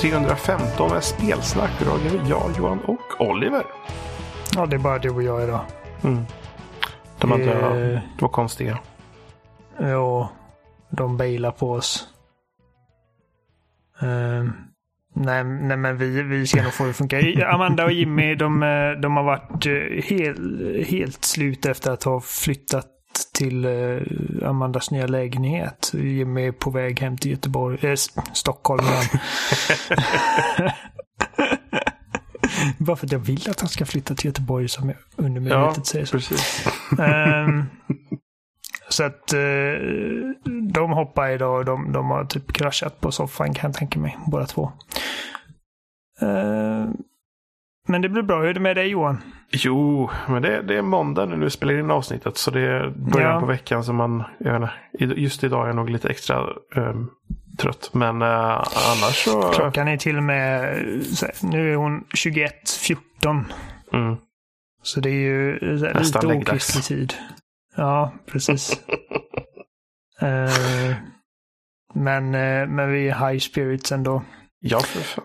avsnitt 315 med spelsnack. Idag är jag, Johan och Oliver. Ja, det är bara du och jag idag. Mm. De andra Eh. var konstiga. Ja, de bailar på oss. Ehm, nej, nej, men vi, vi ska nog få det att funka. Amanda och Jimmy, de, eh, de har varit eh, hel, helt slut efter att ha flyttat till eh, Amandas nya lägenhet. Jimmy är på väg hem till Göteborg, S- Stockholm igen. Bara för att jag vill att han ska flytta till Göteborg som jag Ja, undermedvetet säger så. precis. Ehm, så att eh, de hoppar idag och de, de har typ kraschat på soffan kan jag tänka mig, båda två. Ehm, men det blir bra. Hur är det med dig Johan? Jo, men det, det är måndag nu när vi spelar in avsnittet. Så det är början Ja. på veckan som man... Inte, just idag är jag nog lite extra ehm, trött. Men eh, annars så... Klockan är till och med, nu är hon 21.14. Mm. Så det är ju Nästan lite okristlig tid. Ja, precis. Ehm, men, eh, men vi är high spirits ändå. Ja, för fan.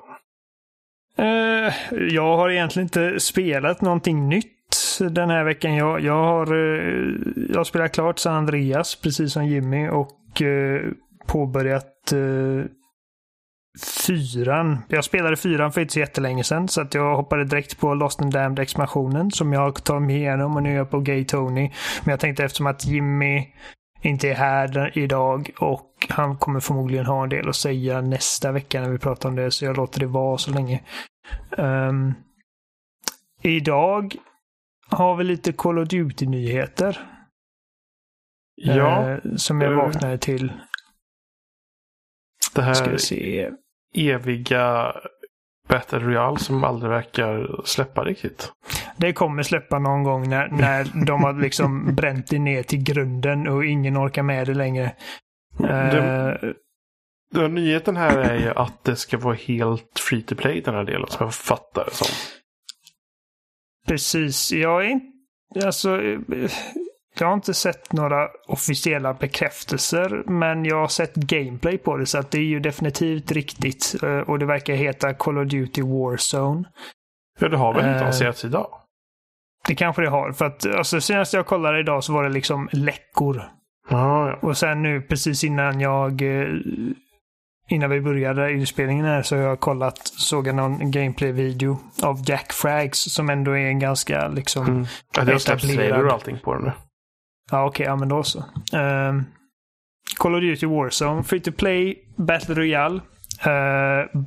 Eh, jag har egentligen inte spelat någonting nytt den här veckan. Jag, jag har eh, jag spelat klart San Andreas, precis som Jimmy, och eh, påbörjat fyran. Jag spelade fyran för inte så jättelänge sedan, så att jag hoppade direkt på Lost and Damned expansionen som jag tar mig igenom och nu är jag på Gay Tony. Men jag tänkte eftersom att Jimmy inte är här idag och han kommer förmodligen ha en del att säga nästa vecka när vi pratar om det, så jag låter det vara så länge. Ehm, idag har vi lite Call of Duty-nyheter. Ja, eh, som jag eh, vaknade till. det Ska här vi se. eviga Battle Royale som aldrig verkar släppa riktigt. Det kommer släppa någon gång när, när de har liksom bränt det ner till grunden och ingen orkar med det längre. Det, Eh, den nyheten här är ju att det ska vara helt free to play den här delen som jag fattar det som. Precis. Jag är inte... Alltså... eh, Jag har inte sett några officiella bekräftelser, men jag har sett gameplay på det, så att det är ju definitivt riktigt. Eh, Och det verkar heta Call of Duty Warzone. Ja, det har väl inte Eh. annonserats idag? Det kanske det har, för att alltså, senast jag kollade idag så var det liksom läckor. Ja, ja. Och sen nu precis innan jag... eh, Innan vi började inspelningen här så har jag kollat, såg jag någon gameplay-video av Jack Frags som ändå är en ganska liksom... Mm. ja det har släppts och allting på den nu. Ja, okej, ja men då så. Um, Call of Duty Warzone, Free to Play, Battle Royale. Eh,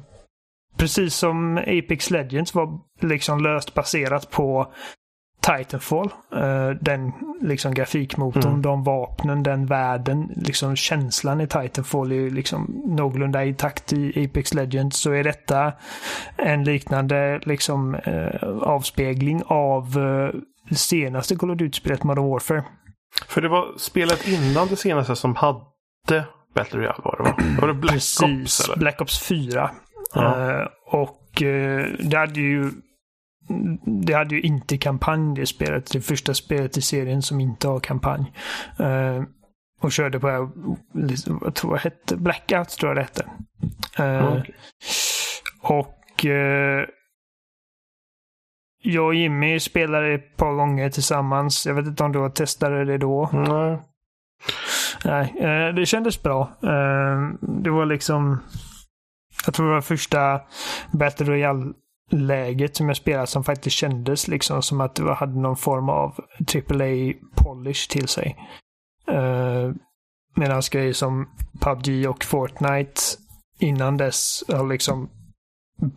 precis som Apex Legends var liksom löst baserat på Titanfall. Eh, den liksom grafikmotorn, Mm. de vapnen, den världen, liksom känslan i Titanfall är liksom någorlunda takt i Apex Legends. Så är detta en liknande liksom eh, avspegling av eh, det senaste Call of Duty-spelet Modern Warfare. För det var spelet innan det senaste som hade Battle Royale var det va? Var det Black Precis, Ops eller? Black Ops 4. Ja. Eh, och eh, det hade ju det hade ju inte kampanj det spelet. Det första spelet i serien som inte har kampanj. Eh, och körde på, eh, vad tror jag hette, Blackout tror jag det hette. Eh, Okej. Och eh, jag och Jimmy spelade ett par gånger tillsammans. Jag vet inte om du testat det då? Nej. Nej, det kändes bra. Det var liksom... Jag tror det var första Battle Royale-läget som jag spelat som faktiskt kändes liksom som att det hade någon form av AAA-polish till sig. Uh, Medan grejer som PubG och Fortnite innan dess har liksom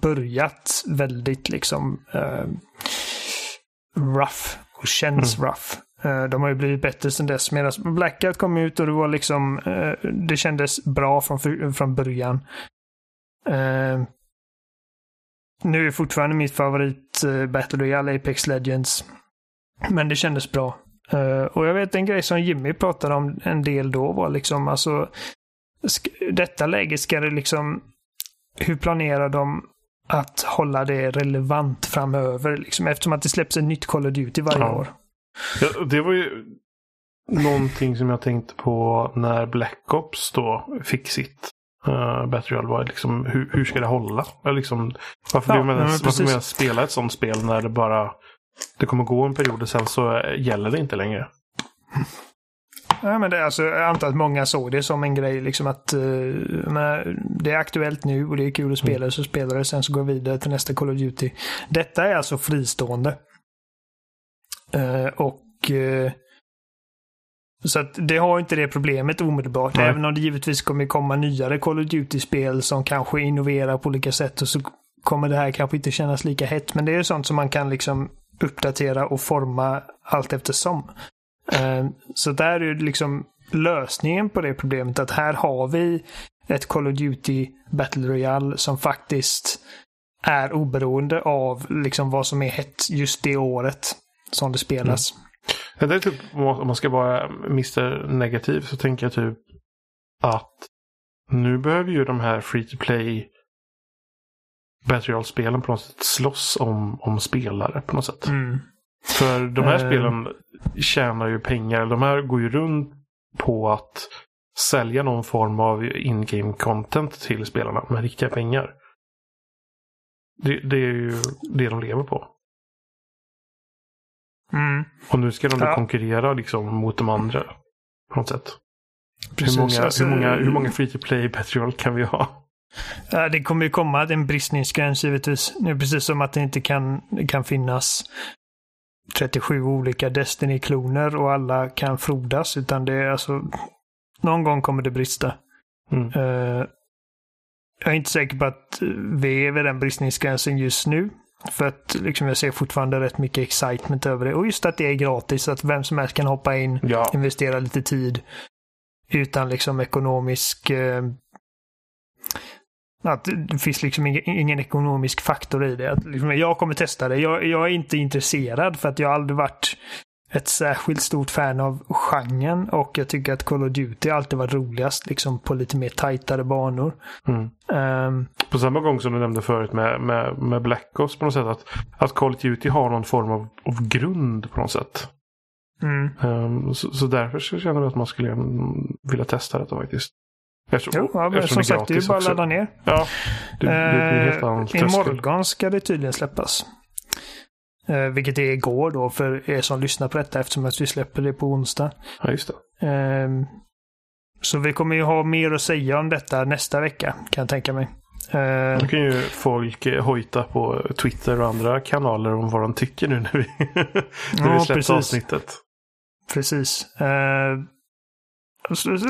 börjat väldigt liksom eh, rough och känns rough. Eh, De har ju blivit bättre sedan dess. Medan Blackout kom ut och det var liksom, eh, det kändes bra från, från början. Nu är fortfarande mitt favorit eh, Battle Royale Apex Legends. Men det kändes bra. Eh, Och jag vet en grej som Jimmy pratade om en del då var liksom alltså detta läget ska det liksom hur planerar de att hålla det relevant framöver? Liksom, eftersom att det släpps ett nytt Call of Duty varje Ja. år. Ja, det var ju någonting som jag tänkte på när Black Ops då fick sitt. Uh, Battle Royale. Liksom, hur, hur ska det hålla? Liksom, varför, Ja, vill man, men ens- varför precis. vill man spela ett sånt spel när det bara det kommer gå en period och sen så eh, gäller det inte längre. Ja, men det, är alltså, jag antar att många såg det som en grej. Liksom att eh, men det är aktuellt nu och det är kul att spela det, så spelar det. Sen så går vi vidare till nästa Call of Duty. Detta är alltså fristående. Eh, och eh, så att det har inte det problemet omedelbart. Nej. Även om det givetvis kommer komma nyare Call of Duty-spel som kanske innoverar på olika sätt och så kommer det här kanske inte kännas lika hett. Men det är sånt som man kan liksom uppdatera och forma allt eftersom. Eh, Så där är ju liksom lösningen på det problemet att här har vi ett Call of Duty Battle Royale som faktiskt är oberoende av liksom vad som är hett just det året som det spelas. Ja, Det är typ, om man ska vara Mr Negativ så tänker jag typ att nu behöver ju de här free to play Battle Royale-spelen på något sätt slåss om, om spelare på något sätt. Mm. För de här Eh. spelen tjänar ju pengar. De här går ju runt på att sälja någon form av in-game content till spelarna med riktiga pengar. Det, det är ju det de lever på. Mm. Och nu ska de Ja. konkurrera liksom mot de andra. På något sätt. Precis, hur, många, alltså, hur, många, hur många free to play Royale kan vi ha? Det kommer ju komma en bristningsgräns givetvis. Är precis som att det inte kan, kan finnas 37 olika Destiny-kloner och alla kan frodas. Utan det är alltså... Någon gång kommer det brista. Mm. Eh, jag är inte säker på att vi är vid den bristningsgränsen just nu. För att liksom, jag ser fortfarande rätt mycket excitement över det. Och just att det är gratis. Att vem som helst kan hoppa in, Ja, investera lite tid. Utan liksom ekonomisk... Eh, att det finns liksom ingen, ingen ekonomisk faktor i det. Att liksom, jag kommer testa det. Jag, jag är inte intresserad för att jag aldrig varit ett särskilt stort fan av genren och jag tycker att Call of Duty alltid varit roligast liksom på lite mer tajtare banor. mm. Ehm, på samma gång som du nämnde förut med, med, med Black Ops på något sätt. Att, att Call of Duty har någon form av, av grund på något sätt. mm. Ehm, så, så därför så känner jag att man skulle vilja testa detta faktiskt. Eftersom, Jo, ja, men eftersom som sagt, det är ju bara att ladda ner. Ja, det, det Eh, tröskel. imorgon ska det tydligen släppas. Eh, vilket är igår då för er som lyssnar på detta eftersom att vi släpper det på onsdag. Ja, just det. Ehm, så vi kommer ju ha mer att säga om detta nästa vecka kan jag tänka mig. Ehm, Då kan ju folk eh, hojta på Twitter och andra kanaler om vad de tycker nu när vi, när vi Ja, släppt precis. avsnittet. Precis. Ehm,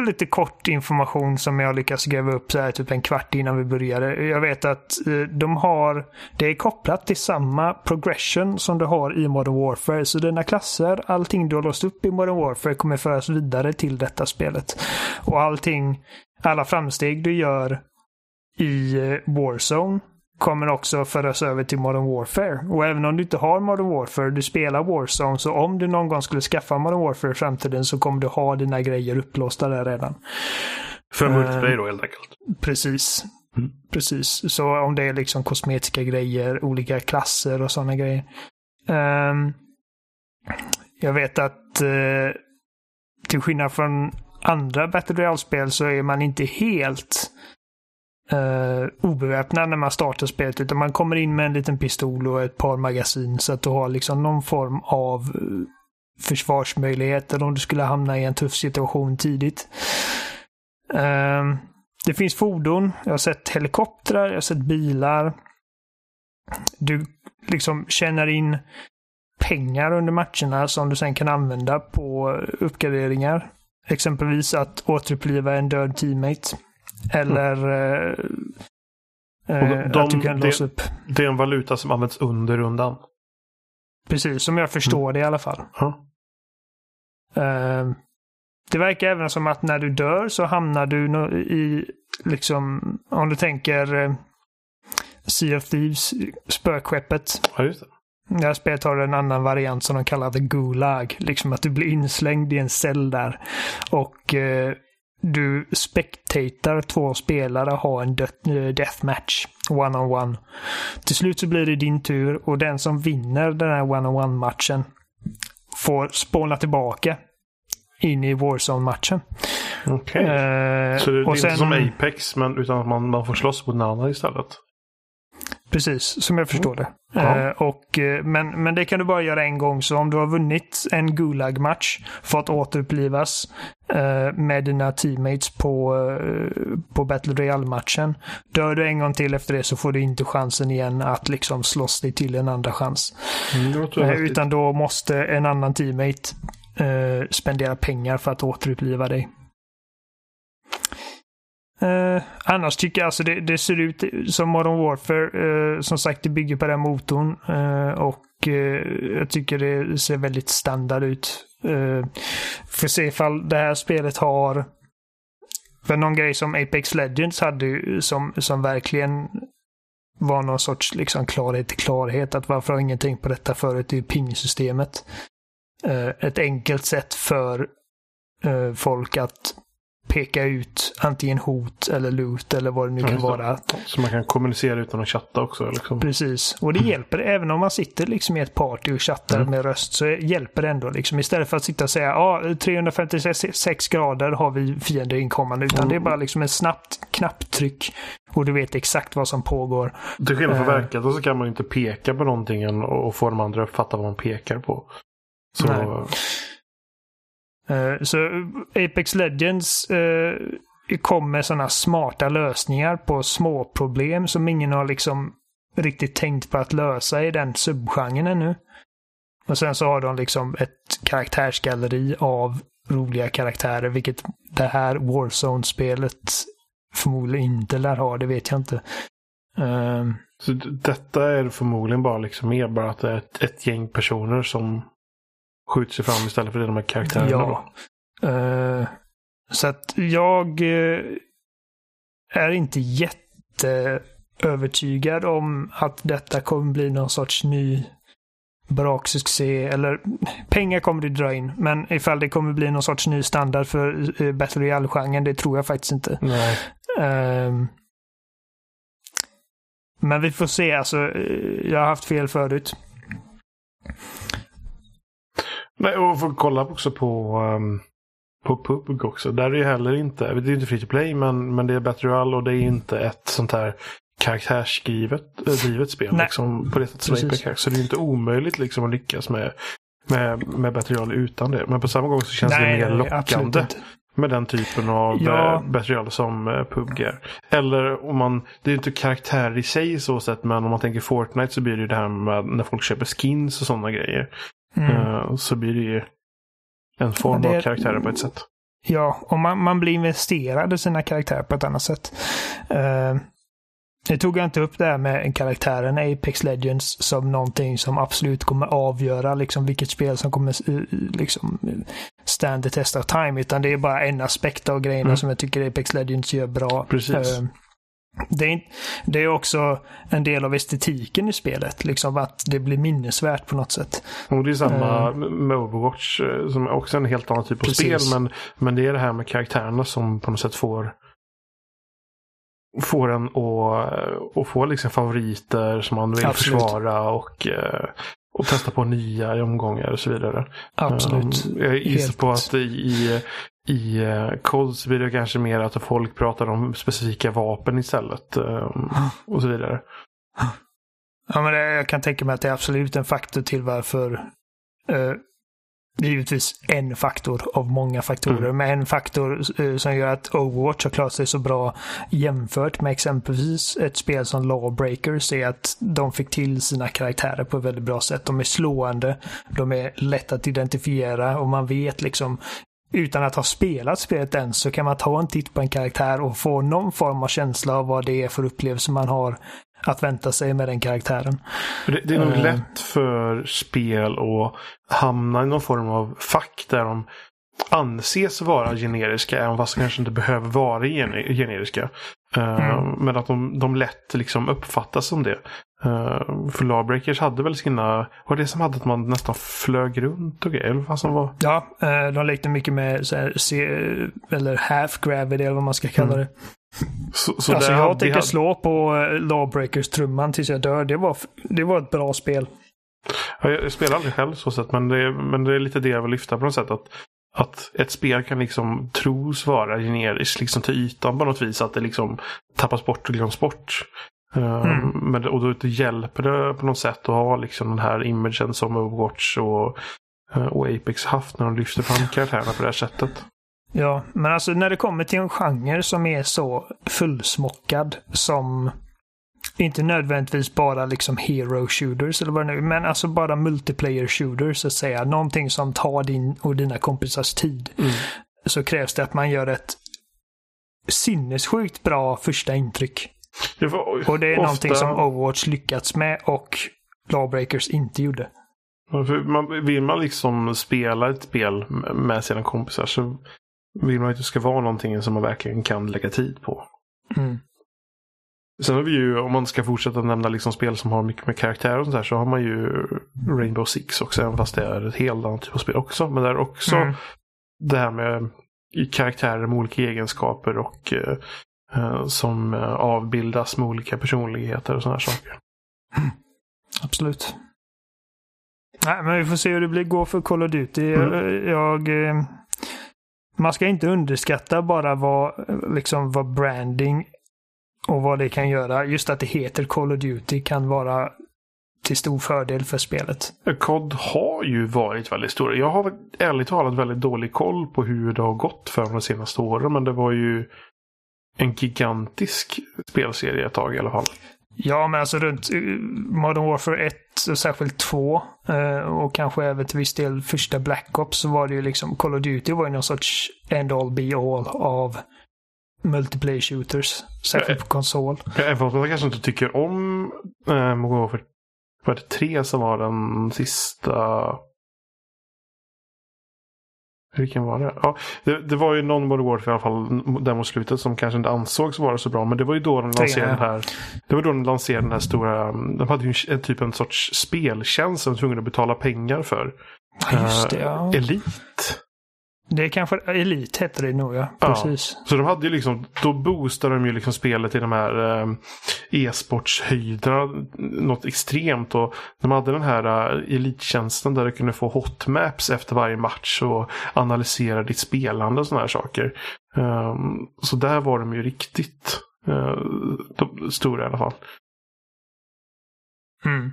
lite kort information som jag lyckas gräva upp så här typ en kvart innan vi började. Jag vet att eh, de har, det är kopplat till samma progression som du har i Modern Warfare. Så dina klasser, allting du har låst upp i Modern Warfare kommer föras vidare till detta spelet. Och allting, alla framsteg du gör i eh, Warzone kommer också föras över till Modern Warfare. Och även om du inte har Modern Warfare, du spelar Warzone, så om du någon gång skulle skaffa Modern Warfare i framtiden så kommer du ha dina grejer upplåsta där redan. För Eh, multiplayer då helt enkelt. Precis. Mm. Precis. Så om det är liksom kosmetiska grejer, olika klasser och sådana grejer. Ehm, jag vet att eh, till skillnad från andra Battle Royale-spel så är man inte helt uh, obeväpnad när man startar spelet. Utan man kommer in med en liten pistol och ett par magasin. Så att du har liksom någon form av eh, försvarsmöjligheter om du skulle hamna i en tuff situation tidigt. Ehm, det finns fordon. Jag har sett helikoptrar, jag har sett bilar. Du liksom tjänar in pengar under matcherna som du sen kan använda på uppgraderingar. Exempelvis att återuppliva en död teammate. Eller de- eh, de- att du kan det- låsa upp. Det är en valuta som används under rundan. Precis, som jag förstår det i alla fall. Ja. Eh, det verkar även som att när du dör så hamnar du i, liksom, om du tänker eh, Sea of Thieves, spökskeppet. Ja, just det. Det här spelet har en annan variant som de kallar The Gulag. Liksom att du blir inslängd i en cell där. Och eh, du spectatar två spelare ha en eh, deathmatch. One-on-one. Till slut så blir det din tur och den som vinner den här one-on-one matchen får spåna tillbaka in i Warzone-matchen. Okej. Eh, Så det, är inte sen- som Apex, men utan att man, man får slåss mot en annan istället? Precis, som jag förstår det. Ja. Eh, och, eh, men, men det kan du bara göra en gång. Så om du har vunnit en Gulag-match, fått återupplivas eh, med dina teammates på, på Battle Royale-matchen. Dör du en gång till efter det så får du inte chansen igen att liksom slåss dig till en andra chans. Mm, utan då måste en annan teammate spendera pengar för att återuppliva dig. Eh, annars tycker jag alltså det, det ser ut som Modern Warfare. Eh, som sagt, det bygger på den motorn. Eh, och eh, jag tycker det ser väldigt standard ut. Eh, får se ifall det här spelet har för någon grej som Apex Legends hade ju som, som verkligen var någon sorts liksom klarhet i klarhet. Att varför har ingen tänkt på detta förut? Det är ju ping-systemet. Eh, ett enkelt sätt för eh, folk att peka ut antingen hot eller loot eller vad det nu kan det. vara. Så man kan kommunicera utan att chatta också. Liksom. Precis. Och det hjälper även om man sitter liksom i ett party och chattar Mm. med röst så hjälper det ändå. Liksom. Istället för att sitta och säga ja, 356 grader har vi fiender inkommande. Utan Mm. det är bara liksom ett snabbt knapptryck och du vet exakt vad som pågår. Till skillnad från Eh. verket så kan man inte peka på någonting och få de andra att fatta vad man pekar på. Så, Eh, så Apex Legends eh, kom med sådana smarta lösningar på små problem som ingen har liksom riktigt tänkt på att lösa i den subgenren ännu. Och sen så har de liksom ett karaktärsgalleri av roliga karaktärer, vilket det här Warzone-spelet förmodligen inte lär ha, det vet jag inte. Um... så detta är förmodligen bara liksom mer bara att det är ett, ett gäng personer som skjuter sig fram istället för det de här karaktärerna. Ja. Eh, så att jag eh, är inte jätteövertygad om att detta kommer bli någon sorts ny braksuccé. Eller pengar kommer det dra in. Men ifall det kommer bli någon sorts ny standard för uh, Battle Royale-genren, det tror jag faktiskt inte. Nej. Ehm, men vi får se. Alltså, jag har haft fel förut. Nej, och får kolla också på, um, på PUBG också. Där är det heller inte, det är inte free to play men, men det är Battle Royale och det är inte ett sånt här karaktärsskrivet äh, drivet spel. Nej. Liksom, på det sättet som. Så det är inte omöjligt liksom, att lyckas med, med, med Battle Royale utan det. Men på samma gång så känns det mer lockande med den typen av Ja. ja. Battle Royale som uh, PUBG är. Eller om man, det är inte karaktärer i sig så sett men om man tänker Fortnite så blir det ju det här med när folk köper skins och sådana grejer. Mm. Eh, så blir det ju en form det- av karaktärer på ett sätt. Ja, och man, man blir investerad i sina karaktärer på ett annat sätt. Uh, nu tog jag inte upp det här med karaktären Apex Legends som någonting som absolut kommer avgöra liksom vilket spel som kommer eh, liksom stand the test of time. Utan det är bara en aspekt av grejerna Mm. som jag tycker Apex Legends gör bra. Precis. Eh, det, är, det är också en del av estetiken i spelet. Liksom att det blir minnesvärt på något sätt. Och det är samma med Overwatch eh, som är också en helt annan typ av Precis. spel. Men, men det är det här med karaktärerna som på något sätt får får en att, att få liksom favoriter som man vill Absolut. försvara och, eh, och testa på nya omgångar och så vidare. Absolut. Jag gissar Helt. på att i, i, COD så blir det kanske mer att folk pratar om specifika vapen istället. um, och så vidare. Ja, men det, jag kan tänka mig att det är absolut en faktor till varför eh, det är givetvis en faktor av många faktorer, Mm. men en faktor eh, som gör att Overwatch har klarat sig så bra jämfört med exempelvis ett spel som Lawbreakers är att de fick till sina karaktärer på ett väldigt bra sätt. De är slående, de är lätta att identifiera och man vet liksom utan att ha spelat spelet än så kan man ta en titt på en karaktär och få någon form av känsla av vad det är för upplevelse man har att vänta sig med den karaktären. Det, det är nog Eh. lätt för spel att hamna i någon form av fack där de anses vara generiska, även fast de kanske inte behöver vara gene- generiska. Eh, Mm. Men att de, de lätt liksom uppfattas som det. Uh, för Lawbreakers hade väl sina, var det som hade att man nästan flög runt och grejer? Vad som var? Ja, eh, de lekte mycket med så här, se, eller half gravity eller vad man ska kalla Mm. det. Så, så alltså jag hade- tänker slå på eh, Lawbreakers-trumman tills jag dör. Det var, det var ett bra spel. Ja, jag spelar aldrig själv så sett, men det, är, men det är lite det jag vill lyfta på något sätt. Att att ett spel kan liksom tros vara generiskt liksom till ytan på något vis. Att det liksom tappas bort och glöms bort. Eh, mm. Men, och då hjälper det på något sätt att ha liksom den här imagen som Overwatch och, eh, och Apex haft när de lyfter fram karaktärerna på det här sättet. Ja, men alltså när det kommer till en genre som är så fullsmockad som inte nödvändigtvis bara liksom hero shooters eller vad det nu men alltså bara multiplayer shooters så att säga. Någonting som tar din och dina kompisars tid. Mm. Så krävs det att man gör ett sinnessjukt bra första intryck. Och det är ofta... någonting som Overwatch lyckats med och Lawbreakers inte gjorde. Man, vill man liksom spela ett spel med sina kompisar så vill man att det ska vara någonting som man verkligen kan lägga tid på. Mm. Sen har vi ju, om man ska fortsätta nämna liksom spel som har mycket med karaktär och sånt där, så har man ju Rainbow Six också, även fast det är ett helt annat typ av spel också. Men det är också mm. det här med karaktärer med olika egenskaper och eh, som eh, avbildas med olika personligheter och sådana saker. Mm. Absolut. Nej, men vi får se hur det blir, går för Call of Duty. Mm. Jag, eh, man ska inte underskatta bara vad, liksom, vad branding och vad det kan göra. Just att det heter Call of Duty kan vara till stor fördel för spelet. COD har ju varit väldigt stora. Jag har ärligt talat väldigt dålig koll på hur det har gått för de senaste åren. Men det var ju en gigantisk spelserie ett tag i alla fall. Ja, men alltså runt eh, Modern Warfare 1 och särskilt 2 eh, och kanske även till viss del första Black Ops så var det ju liksom Call of Duty var ju någon sorts end all be all av multiplayer shooters. Särskilt på konsol. Även fast man kanske inte tycker om äh, Modern Warfare var det 3 som var den sista vilken var det? Ja, det, det var ju någon Modern Warfare i alla fall där mot slutet som kanske inte ansågs vara så bra. Men det var ju då de lanserade den här. Det var då de lanserade den här stora. De hade ju en, typ en sorts speltjänst som de var tvungna att betala pengar för. Just det, ja. Uh, Elite. Det är kanske Elit hette det nog ja. Precis. Ja, så de hade ju liksom, då boostade de ju liksom spelet i de här eh, e-sportshöjderna något extremt. Och de hade den här eh, elittjänsten där du kunde få hotmaps efter varje match och analysera ditt spelande och sådana här saker. Um, så där var de ju riktigt uh, stora i alla fall. Mm.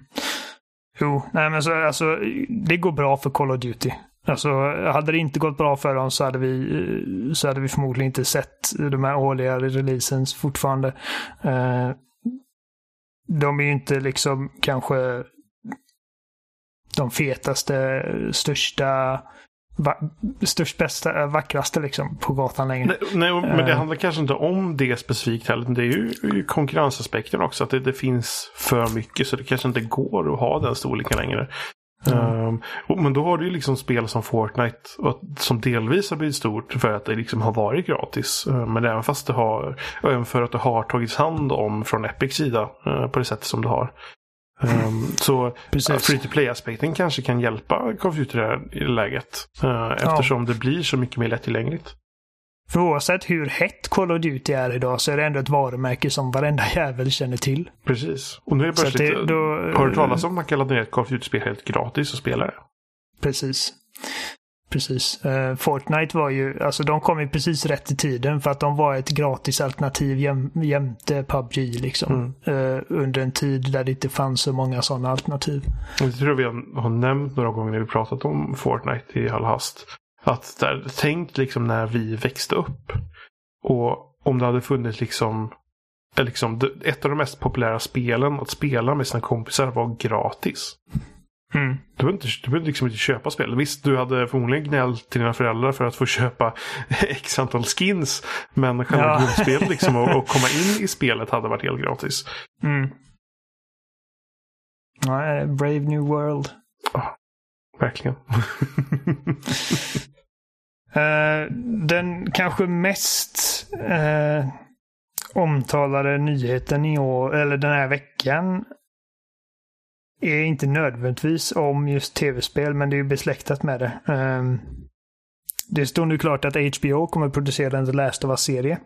Jo, nej men så alltså, det går bra för Call of Duty. Alltså, hade det inte gått bra för dem så hade vi, så hade vi förmodligen inte sett de här årliga releasen fortfarande. Eh, de är ju inte liksom kanske de fetaste, största, störst bästa, vackraste liksom på gatan längre. Nej, nej men det eh. handlar kanske inte om det specifikt heller. Det är ju konkurrensaspekten också. Att det, det, finns för mycket så det kanske inte går att ha den storleken längre. Mm. Um, men då har du ju liksom spel som Fortnite som delvis har blivit stort för att det liksom har varit gratis. Uh, men även fast det har, även för att det har tagits hand om från Epics sida uh, på det sättet som det har. Um, så uh, free to play-aspekten kanske kan hjälpa Call of Duty i det läget. Uh, eftersom ja. det blir så mycket mer lättillgängligt. För oavsett hur hett Call of Duty är idag så är det ändå ett varumärke som varenda jävel känner till. Precis. Och nu är det plötsligt... Det, då, har du talat om att man kan ladda ner ett Call of Duty-spel helt gratis och spela det? Precis. Precis. Uh, Fortnite var ju, alltså de kom ju precis rätt i tiden för att de var ett gratis alternativ jäm, jämte PubG liksom. Mm. Uh, under en tid där det inte fanns så många sådana alternativ. Jag tror vi har, har nämnt några gånger när vi pratat om Fortnite i all hast. Att där, tänk liksom när vi växte upp. Och om det hade funnits liksom, liksom ett av de mest populära spelen att spela med sina kompisar var gratis. Mm. Du behövde, inte, du behövde liksom inte köpa spel. Visst, du hade förmodligen gnällt till dina föräldrar för att få köpa x antal skins. Men själva ja. grundspelet liksom och, och, komma in i spelet hade varit helt gratis. Mm. Ja, Brave New World. Oh, verkligen. Uh, den kanske mest uh, omtalade nyheten i år, eller den här veckan, är inte nödvändigtvis om just tv-spel, men det är ju besläktat med det. Um, det står nu klart att HBO kommer producera en The Last of Us-serie.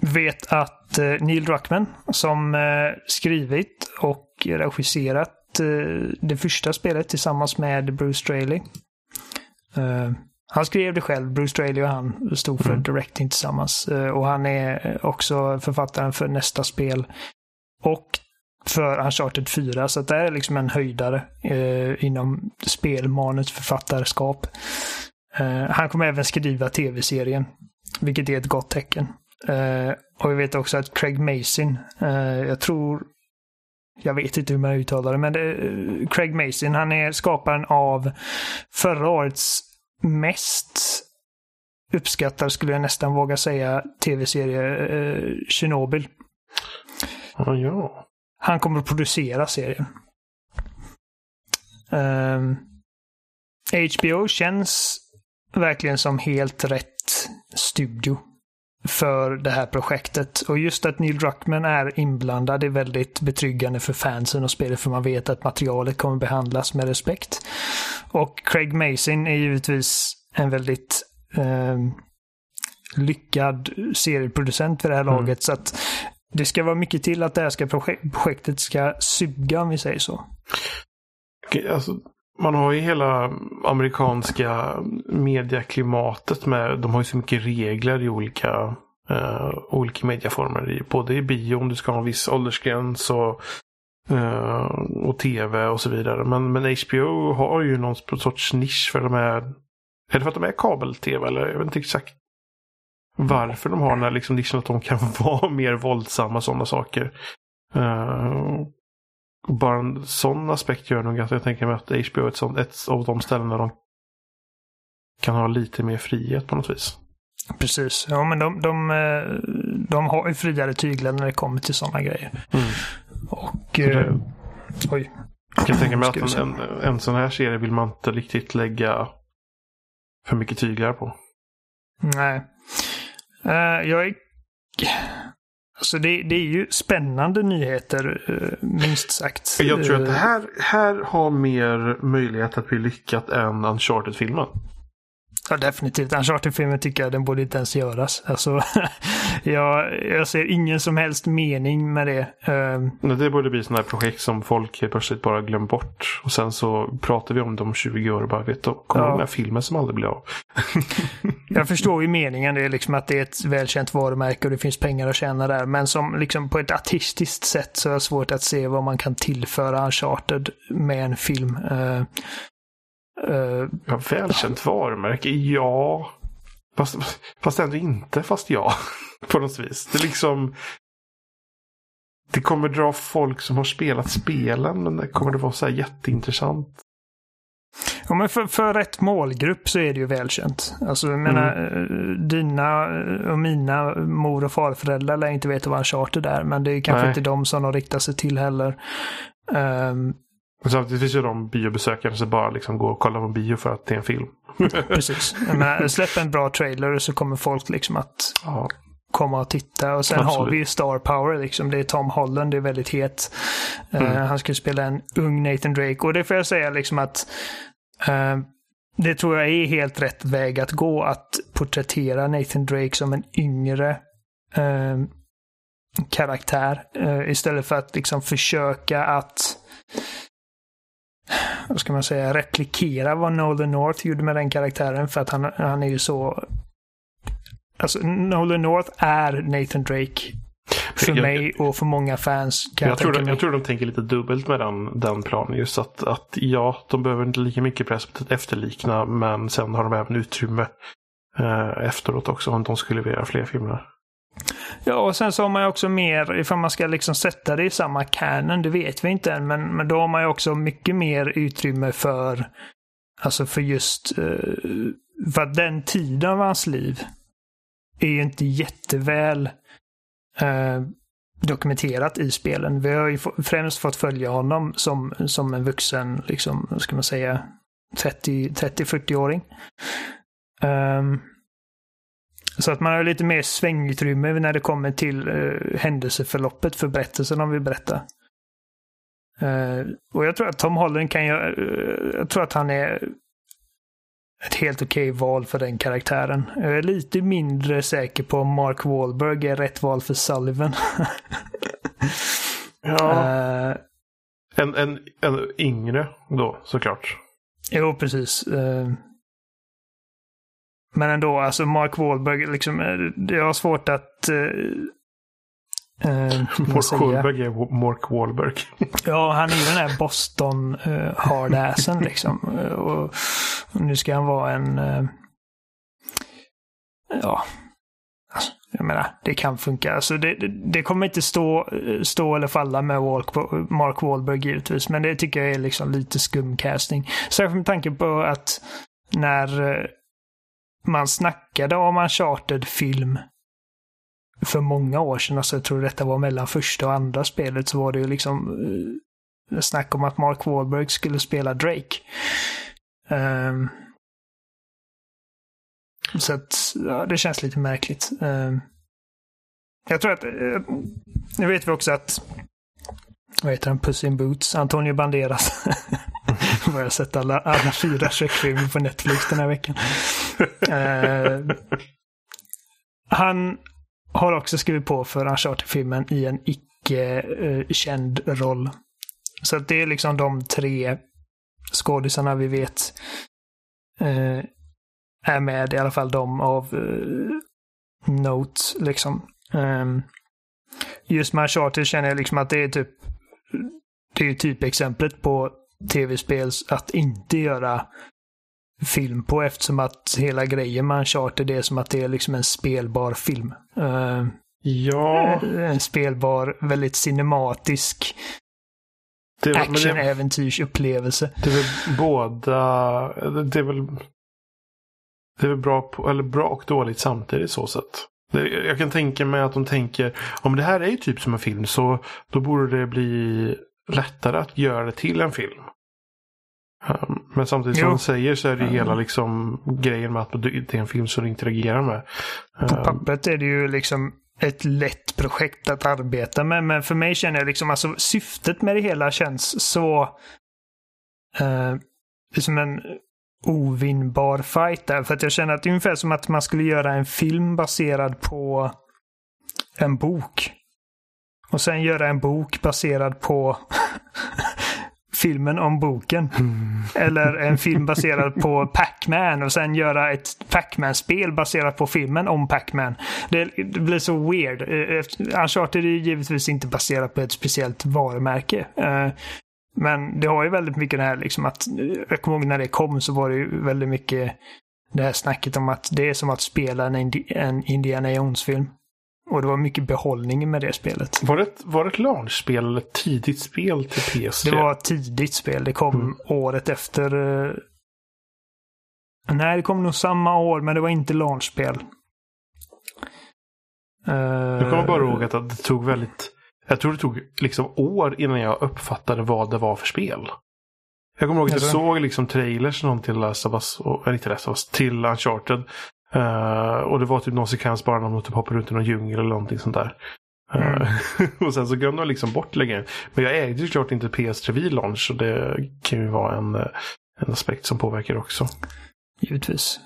vet att Neil Druckmann, som skrivit och regisserat det första spelet tillsammans med Bruce Straley. Uh, han skrev det själv, Bruce Straley och han stod för mm. directing tillsammans. och han är också författaren för nästa spel. Och för Uncharted 4. Så det är liksom en höjdare eh, inom spelmanusförfattarskap. Eh, han kommer även skriva tv-serien, vilket är ett gott tecken. Eh, och vi vet också att Craig Mason, eh, jag tror, jag vet inte hur man uttalar det, men det, Craig Mason, han är skaparen av förra årets mest uppskattade, skulle jag nästan våga säga, tv-serie eh, Chernobyl. Ja, ja. Han kommer att producera serien. Um, ehm, HBO känns verkligen som helt rätt studio för det här projektet. Och just att Neil Druckmann är inblandad är väldigt betryggande för fansen och spelet för man vet att materialet kommer behandlas med respekt. Och Craig Mason är givetvis en väldigt eh, lyckad serieproducent för det här mm. laget. Så att det ska vara mycket till att det här ska projektet ska suga om vi säger så. Alltså, man har ju hela amerikanska medieklimatet med, de har ju så mycket regler i olika, uh, olika mediaformer. Både i bio om du ska ha en viss åldersgräns och, uh, och tv och så vidare. Men, men HBO har ju någon sorts nisch för de är, är det för att de är kabel-tv eller jag vet inte exakt varför de har den här liksom nischen att de kan vara mer våldsamma sådana saker. Uh, bara en sån aspekt gör nog att jag tänker mig att HBO är ett, sånt, ett av de ställen där de kan ha lite mer frihet på något vis. Precis. Ja, men de, de, eh, de har ju friare tyglar när det kommer till sådana grejer. Mm. Och... Eh, oj. Jag kan tänka mig att en, en, en sån här serie vill man inte riktigt lägga för mycket tyglar på. Nej. Uh, jag är... Alltså det, det, är ju spännande nyheter, uh, minst sagt. Jag tror att det här, här har mer möjlighet att bli lyckat än Uncharted-filmen. Ja, definitivt. Uncharted-filmen tycker jag den borde inte ens göras. Alltså, jag, jag ser ingen som helst mening med det. Um... Det borde bli sådana här projekt som folk helt plötsligt bara glömmer bort. Och sen så pratar vi om dem om 20 år och bara vet du, kommer ja. de här filmen som aldrig blir av. jag förstår ju meningen. Det är liksom att det är ett välkänt varumärke och det finns pengar att tjäna där. Men som liksom på ett artistiskt sätt så är det svårt att se vad man kan tillföra Uncharted med en film. Uh, Uh, ja, välkänt varumärke, ja. Fast, fast ändå inte, fast ja. På något vis. Det är liksom... Det kommer dra folk som har spelat spelen, men det kommer det vara så här jätteintressant. Ja, men för, för rätt målgrupp så är det ju välkänt. Alltså, jag menar, mm. Eh, dina och mina mor och farföräldrar lär inte veta vad en charter är, men det är kanske Nej. inte de som de riktar sig till heller. Um, samtidigt finns ju de biobesökare som bara liksom går och kollar på bio för att det är en film. Precis. Släpp en bra trailer så kommer folk liksom att ja. komma och titta. Och sen Absolut. har vi ju Star Power. Liksom. Det är Tom Holland, det är väldigt het. Eh, mm. Uh, han skulle spela en ung Nathan Drake. Och det får jag säga liksom att uh, det tror jag är helt rätt väg att gå. Att porträttera Nathan Drake som en yngre uh, karaktär. istället för att liksom försöka att vad ska man säga, replikera vad Nolan North gjorde med den karaktären för att han, han är ju så... Alltså Nolan North är Nathan Drake. För jag, mig och för många fans. Kan jag, jag, tror de, jag tror de tänker lite dubbelt med den, den planen. Just att, att ja, de behöver inte lika mycket press på att efterlikna men sen har de även utrymme eh, efteråt också om de skulle vilja göra fler filmer. Ja, och sen så har man ju också mer, ifall man ska liksom sätta det i samma canon, det vet vi inte än, men, men då har man ju också mycket mer utrymme för, alltså för just, uh, för att den tiden av hans liv är ju inte jätteväl uh, dokumenterat i spelen. Vi har ju främst fått följa honom som, som en vuxen, liksom, vad ska man säga, 30-40-åring. Um, ehm, så att man har lite mer svängutrymme när det kommer till uh, händelseförloppet för berättelsen om vi berättar. Uh, och jag tror att Tom Holland kan göra, uh, jag tror att han är ett helt okej val för den karaktären. Jag är lite mindre säker på om Mark Wahlberg är rätt val för Sullivan. ja. En, en, en yngre då såklart. Jo, precis. Eh, men ändå, alltså Mark Wahlberg, liksom, det har svårt att... Eh, Mark Wahlberg är Mark Wahlberg. ja, han är ju den här Boston uh, hardassen liksom. och, och, nu ska han vara en... Uh, ja, alltså, jag menar, det kan funka. Alltså det, det, det, kommer inte stå, stå eller falla med Walk, Mark Wahlberg givetvis, men det tycker jag är liksom lite skumcasting. Särskilt med tanke på att när eh, man snackade om Uncharted film för många år sedan, alltså jag tror detta var mellan första och andra spelet, så var det ju liksom eh, snack om att Mark Wahlberg skulle spela Drake. Um, så att, ja, det känns lite märkligt. Um, jag tror att, uh, nu vet vi också att, vad heter han, Puss in Boots, Antonio Banderas. har jag sett alla, alla fyra Shrek-filmer på Netflix den här veckan. uh, han har också skrivit på för Uncharted-filmen i en icke-känd eh, uh, roll. Så att det är liksom de tre skådisarna vi vet uh, är med, i alla fall de av uh, Note, liksom. Um, just med Uncharted känner jag liksom att det är typ det är typ exemplet på tv-spel att inte göra film på eftersom att hela grejen med Uncharted är som att det är liksom en spelbar film. Uh, ja. En spelbar, väldigt cinematisk action-äventyrsupplevelse. Det är väl båda, det är väl det är väl bra, på, eller bra och dåligt samtidigt så sätt. Jag kan tänka mig att de tänker om det här är typ som en film så då borde det bli lättare att göra det till en film. Ehm, men samtidigt som jo. de säger så är det hela liksom grejen med att det är en film som du interagerar med. På ehm. pappret är det ju liksom ett lätt projekt att arbeta med. Men för mig känner jag liksom alltså syftet med det hela känns så eh, som en ovinnbar fight där. För att jag känner att det är ungefär som att man skulle göra en film baserad på en bok. Och sen göra en bok baserad på filmen om boken. Mm. Eller en film baserad på Pac-Man och sen göra ett Pac-Man-spel baserat på filmen om Pac-Man. Det, det, blir så weird. Eh, Uncharted är givetvis inte baserat på ett speciellt varumärke. Eh, men det har ju väldigt mycket det här liksom att, jag kommer ihåg när det kom så var det ju väldigt mycket det här snacket om att det är som att spela en, en Indiana Jones-film. Och det var mycket behållning med det spelet. Var det, ett, var det ett launchspel eller ett tidigt spel till PS3? Det var ett tidigt spel. Det kom mm. året efter. Uh... Nej, det kom nog samma år, men det var inte launchspel. Uh... Jag kommer bara ihåg att det tog väldigt... Jag tror det tog liksom år innan jag uppfattade vad det var för spel. Jag kommer ihåg att jag såg liksom trailers någon till Last of Us, eller inte Last of Us, till Uncharted. Uh, och det var typ någon sekvens bara när de typ hoppar ut i någon djungel eller någonting sånt där. Mm. Uh, och sen så glömde de liksom bort längre. Men jag ägde ju klart inte PS3 vid launch. Så det kan ju vara en, en aspekt som påverkar också. Givetvis.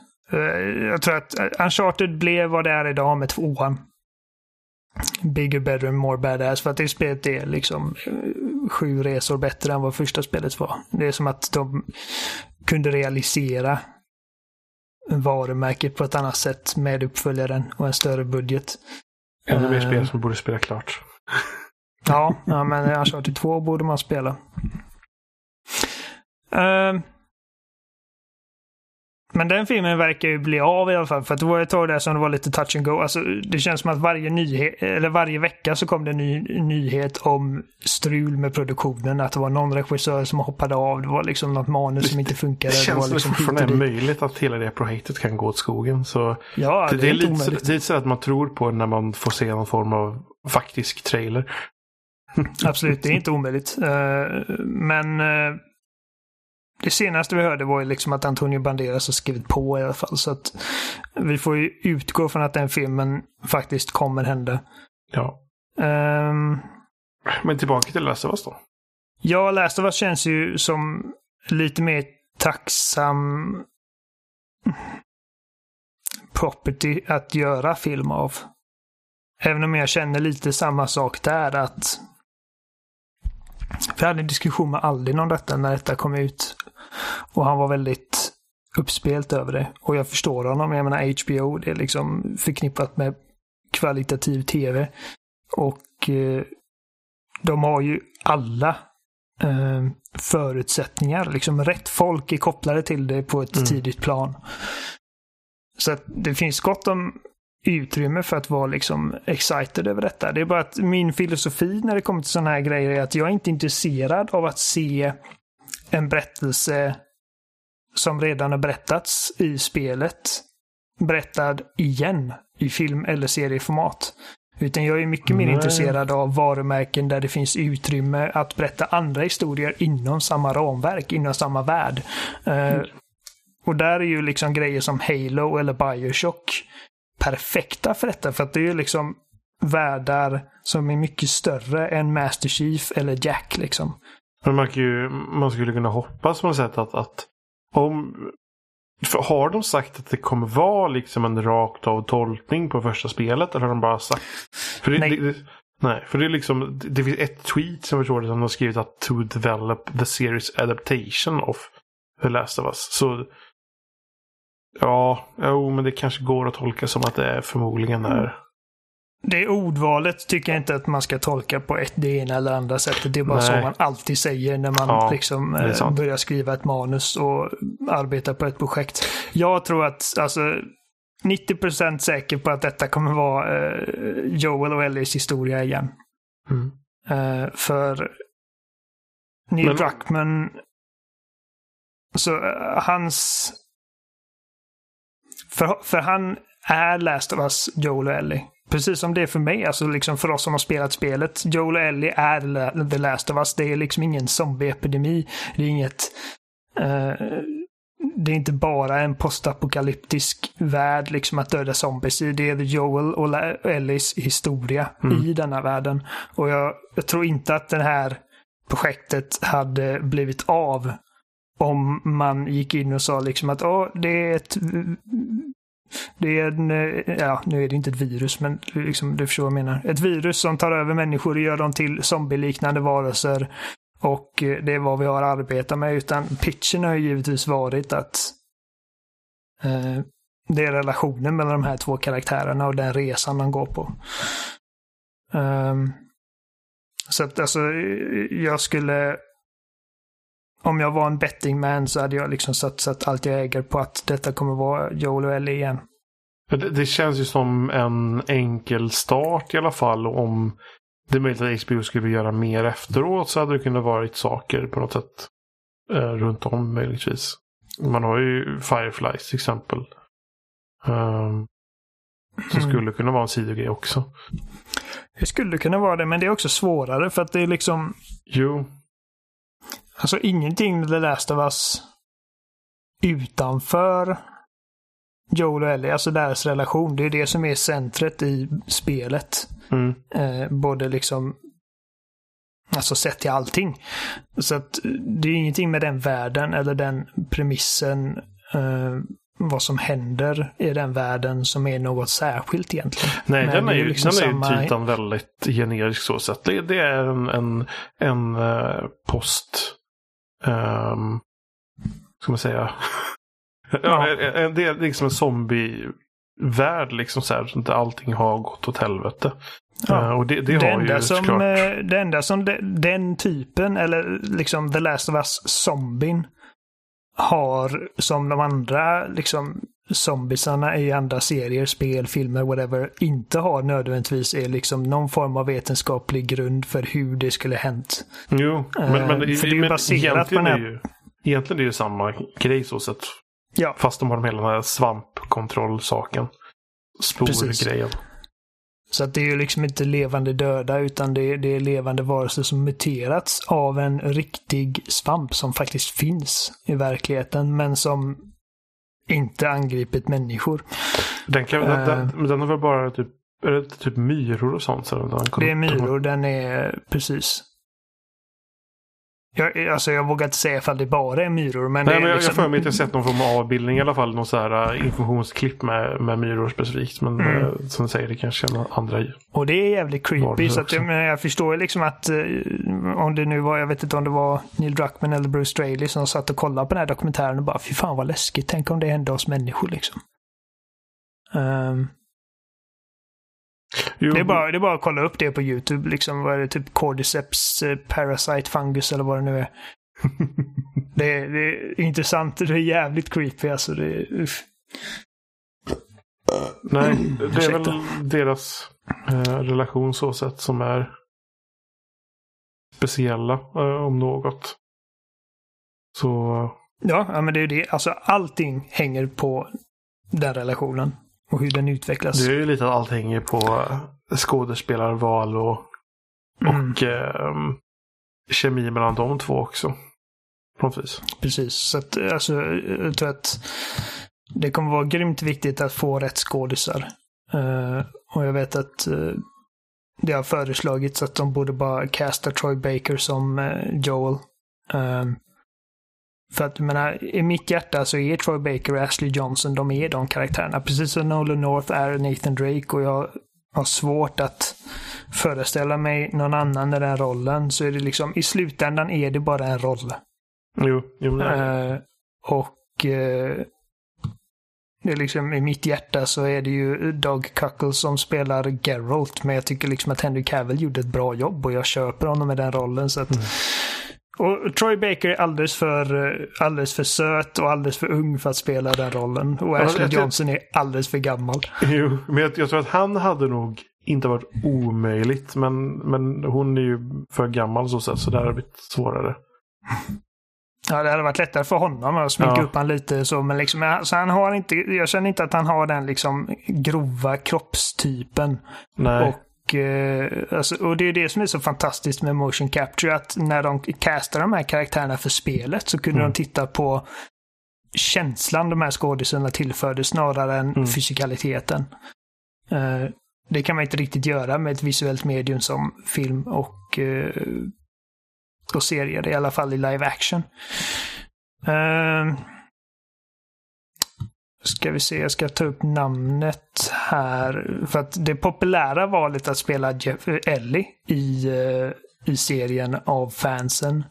Jag tror att Uncharted blev vad det är idag med tvåan. Bigger, better, more badass. För att det spelet är liksom sju resor bättre än vad första spelet var. Det är som att de kunde realisera varumärket på ett annat sätt med uppföljaren och en större budget. Ännu mer spel som borde spela klart. ja, ja, men Uncharted 2 borde man spela. Uh, men den filmen verkar ju bli av i alla fall. För att det var ett tag där som det var lite touch and go. Alltså, det känns som att varje, nyhet, eller varje vecka så kom det en ny nyhet om strul med produktionen. Att det var någon regissör som hoppade av. Det var liksom något manus som inte funkade. Det känns det liksom fortfarande möjligt att hela det projektet kan gå åt skogen. Så ja, det, det är, lite, omöjligt. det är så att man tror på när man får se någon form av faktisk trailer. Absolut, det är inte omöjligt. Uh, men uh, det senaste vi hörde var ju liksom att Antonio Banderas har skrivit på i alla fall. Så att vi får ju utgå från att den filmen faktiskt kommer hända. Ja. Um, Men tillbaka till Last of Us då? Ja, Last of Us känns ju som lite mer tacksam property att göra film av. Även om jag känner lite samma sak där att Vi hade en diskussion med Aldin om detta när detta kom ut. Och han var väldigt uppspelt över det. Och jag förstår honom. Jag menar HBO, det är liksom förknippat med kvalitativ tv. Och eh, de har ju alla eh, förutsättningar. Liksom rätt folk är kopplade till det på ett mm. tidigt plan. Så att det finns gott om utrymme för att vara liksom excited över detta. Det är bara att min filosofi när det kommer till sådana här grejer är att jag är inte intresserad av att se en berättelse som redan har berättats i spelet berättad igen i film eller serieformat. Utan jag är mycket mer Nej. intresserad av varumärken där det finns utrymme att berätta andra historier inom samma ramverk, inom samma värld. Mm. Uh, och där är ju liksom grejer som Halo eller Bioshock perfekta för detta. För att det är ju liksom världar som är mycket större än Master Chief eller Jack liksom. Men man, ju, man skulle kunna hoppas på något sätt att, att om har de sagt att det kommer vara liksom en rakt av tolkning på första spelet? Eller har de bara sagt... För det, nej. Det, det, nej, för det är liksom... Det finns ett tweet som jag det som de har skrivit att to develop the series adaptation of The Last of Us. Så... Ja, jo, men det kanske går att tolka som att det är förmodligen är... Det ordvalet tycker jag inte att man ska tolka på ett, det ena eller andra sättet. Det är bara Nej. så man alltid säger när man ja, liksom, eh, börjar skriva ett manus och arbetar på ett projekt. Jag tror att alltså, 90% säker på att detta kommer vara eh, Joel och Ellies historia igen. Mm. Eh, för Neil Men... Druckmann, så uh, hans... För, för han är Last of Us Joel och Ellie. Precis som det är för mig, alltså liksom för oss som har spelat spelet. Joel och Ellie är The Last of Us. Det är liksom ingen zombieepidemi. Det är inget... Uh, det är inte bara en postapokalyptisk värld liksom att döda zombies i. Det är Joel och Ellies historia mm. i denna världen. Och jag, jag tror inte att det här projektet hade blivit av om man gick in och sa liksom att oh, det är ett det är en, eh, ja, nu är det inte ett virus, men liksom, du förstår vad jag menar. Ett virus som tar över människor och gör dem till zombieliknande varelser. Och eh, det är vad vi har att arbeta med. Utan pitchen har ju givetvis varit att eh, det är relationen mellan de här två karaktärerna och den resan de går på. Um, så att alltså, eh, jag skulle... Om jag var en bettingman så hade jag liksom satsat allt jag äger på att detta kommer vara Joel och Ellie igen. Det, det, känns ju som en enkel start i alla fall. Om det är möjligt att HBO skulle göra mer efteråt så hade det kunnat varit saker på något sätt eh, runt om möjligtvis. Man har ju Fireflies till exempel. Um, som mm. skulle kunna vara en sidogrej också. Det skulle kunna vara det, men det är också svårare för att det är liksom... Jo. Alltså ingenting med The Last of Us utanför Joel och Ellie, alltså deras relation. Det är det som är centret i spelet. Mm. Eh, både liksom Alltså sett till allting. Så att det är ingenting med den världen eller den premissen eh, vad som händer i den världen som är något särskilt egentligen. Nej, Men den är ju, liksom den samma... är ju typ väldigt generisk så sätt. Det, det, är en, en, en uh, post... Um, ska man säga? ja, en, det är liksom en zombievärld liksom så här, där allting har gått åt helvete. Ja. Uh, och det, det, det, har enda ju som, såklart... Eh, det enda som de, den typen, eller liksom The Last of Us-zombien, har som de andra liksom zombiesarna i andra serier, spel, filmer, whatever, inte har nödvändigtvis är liksom någon form av vetenskaplig grund för hur det skulle hänt. Jo, men, men, uh, för det är ju baserat på den här... Ju, egentligen är det ju samma grej så sett. Ja. Fast de har hela den här svampkontrollsaken. Sporgrejen. Så att det är ju liksom inte levande döda utan det är, det är levande varelser som muterats av en riktig svamp som faktiskt finns i verkligheten men som inte angripit människor. Den, kan, uh, den, den, den har väl bara typ, är det typ myror och sånt? Så den det är myror, den är precis. Jag, alltså jag vågar inte säga ifall det bara är myror. Men Nej, det är men jag, liksom... jag för mig att jag sett någon form av avbildning i alla fall. Någon så här uh, informationsklipp med, med myror specifikt. Men Mm. uh, som säger, det kanske är andra djur. Och det är jävligt creepy. Så att, jag, menar, jag förstår ju liksom att eh, om det nu var, jag vet inte om det var Neil Druckmann eller Bruce Straley som satt och kollade på den här dokumentären och bara fy fan vad läskigt. Tänk om det hände oss människor liksom. Ehm, Jo, det, är bara, det är bara att kolla upp det på YouTube. Liksom, vad är det? Typ Cordyceps eh, Parasite Fungus eller vad det nu är. det, är det är intressant. Det är jävligt creepy alltså. Det är, uff. Nej, det är väl deras eh, relation så sett som är speciella eh, om något. Så Ja, ja, men det är ju det. Alltså allting hänger på den relationen. Och hur den utvecklas. det är ju lite att allt hänger på skådespelarval och, Mm. och eh, kemi mellan de två också. På något vis. Precis, så att alltså, jag tror att det kommer vara grymt viktigt att få rätt skådisar. Eh, och jag vet att eh, det har föreslagits att de borde bara casta Troy Baker som eh, Joel. Ehm, för att jag menar, i mitt hjärta så är Troy Baker och Ashley Johnson, de är de karaktärerna. Precis som Nolan North är Nathan Drake och jag har svårt att föreställa mig någon annan i den rollen. Så är det liksom, i slutändan är det bara en roll. Jo, jo. Eh, och eh, det är liksom, i mitt hjärta så är det ju Doug Cuckle som spelar Geralt. Men jag tycker liksom att Henry Cavill gjorde ett bra jobb och jag köper honom med den rollen. Så att, Och Troy Baker är alldeles för, eh, alldeles för söt och alldeles för ung för att spela den rollen. Och Ashley Johnson är alldeles för gammal. Jo, men jag, jag tror att han hade nog inte varit omöjligt. Men, men hon är ju för gammal så sätt så det hade blivit svårare. Ja, det hade varit lättare för honom att sminka Ja. upp han lite så, men liksom, alltså han har inte, jag känner inte att han har den liksom grova kroppstypen. Nej. Och, alltså, och det är det som är så fantastiskt med motion capture, att när de castar de här karaktärerna för spelet så kunde Mm. de titta på känslan de här skådisarna tillförde snarare än Mm. fysikaliteten. Eh, det kan man inte riktigt göra med ett visuellt medium som film och, eh, och serier, i alla fall i live action. Eh, ska vi se, jag ska ta upp namnet här. För att det populära valet att spela Jeff, eh, Ellie i, eh, i serien av fansen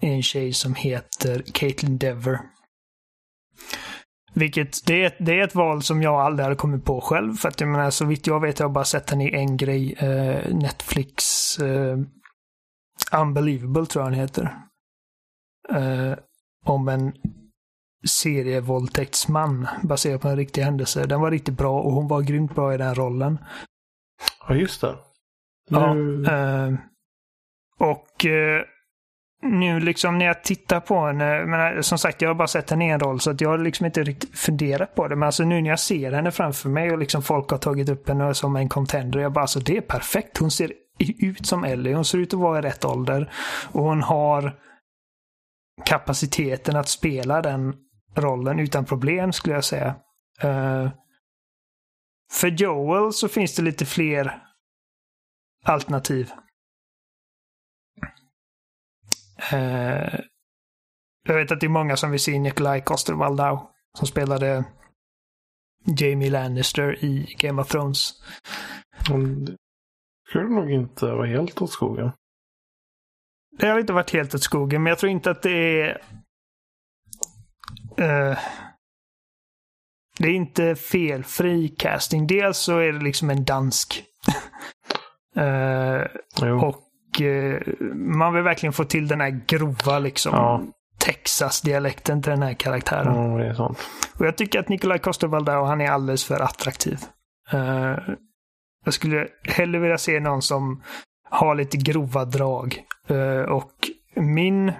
är en tjej som heter Caitlin Dever. Vilket, det är, det är ett val som jag aldrig hade kommit på själv. För att jag menar, så vitt jag vet har jag bara sett henne i en grej. Eh, Netflix eh, Unbelievable tror jag den heter. Eh, om en serievåldtäktsman baserad på en riktig händelse. Den var riktigt bra och hon var grymt bra i den rollen. Ja, just det. Ja, Nu, eh, och eh, nu liksom när jag tittar på henne, men som sagt jag har bara sett henne i en roll så att jag har liksom inte riktigt funderat på det. Men alltså nu när jag ser henne framför mig och liksom folk har tagit upp henne som en contender. Jag bara alltså det är perfekt. Hon ser ut som Ellie. Hon ser ut att vara i rätt ålder. Och hon har kapaciteten att spela den rollen utan problem skulle jag säga. Eh, för Joel så finns det lite fler alternativ. Eh, jag vet att det är många som vill se Nikolaj Coster-Waldau som spelade Jamie Lannister i Game of Thrones. hon skulle nog inte vara helt åt skogen. Det har inte varit helt åt skogen, men jag tror inte att det är... eh, det är inte felfri casting. Dels så är det liksom en dansk. Eh, och eh, man vill verkligen få till den här grova liksom Ja. Texas-dialekten till den här karaktären. Ja, det är sånt. Och jag tycker att Nikolaj Coster-Waldau, han är alldeles för attraktiv. Eh, jag skulle hellre vilja se någon som har lite grova drag. Eh, och min...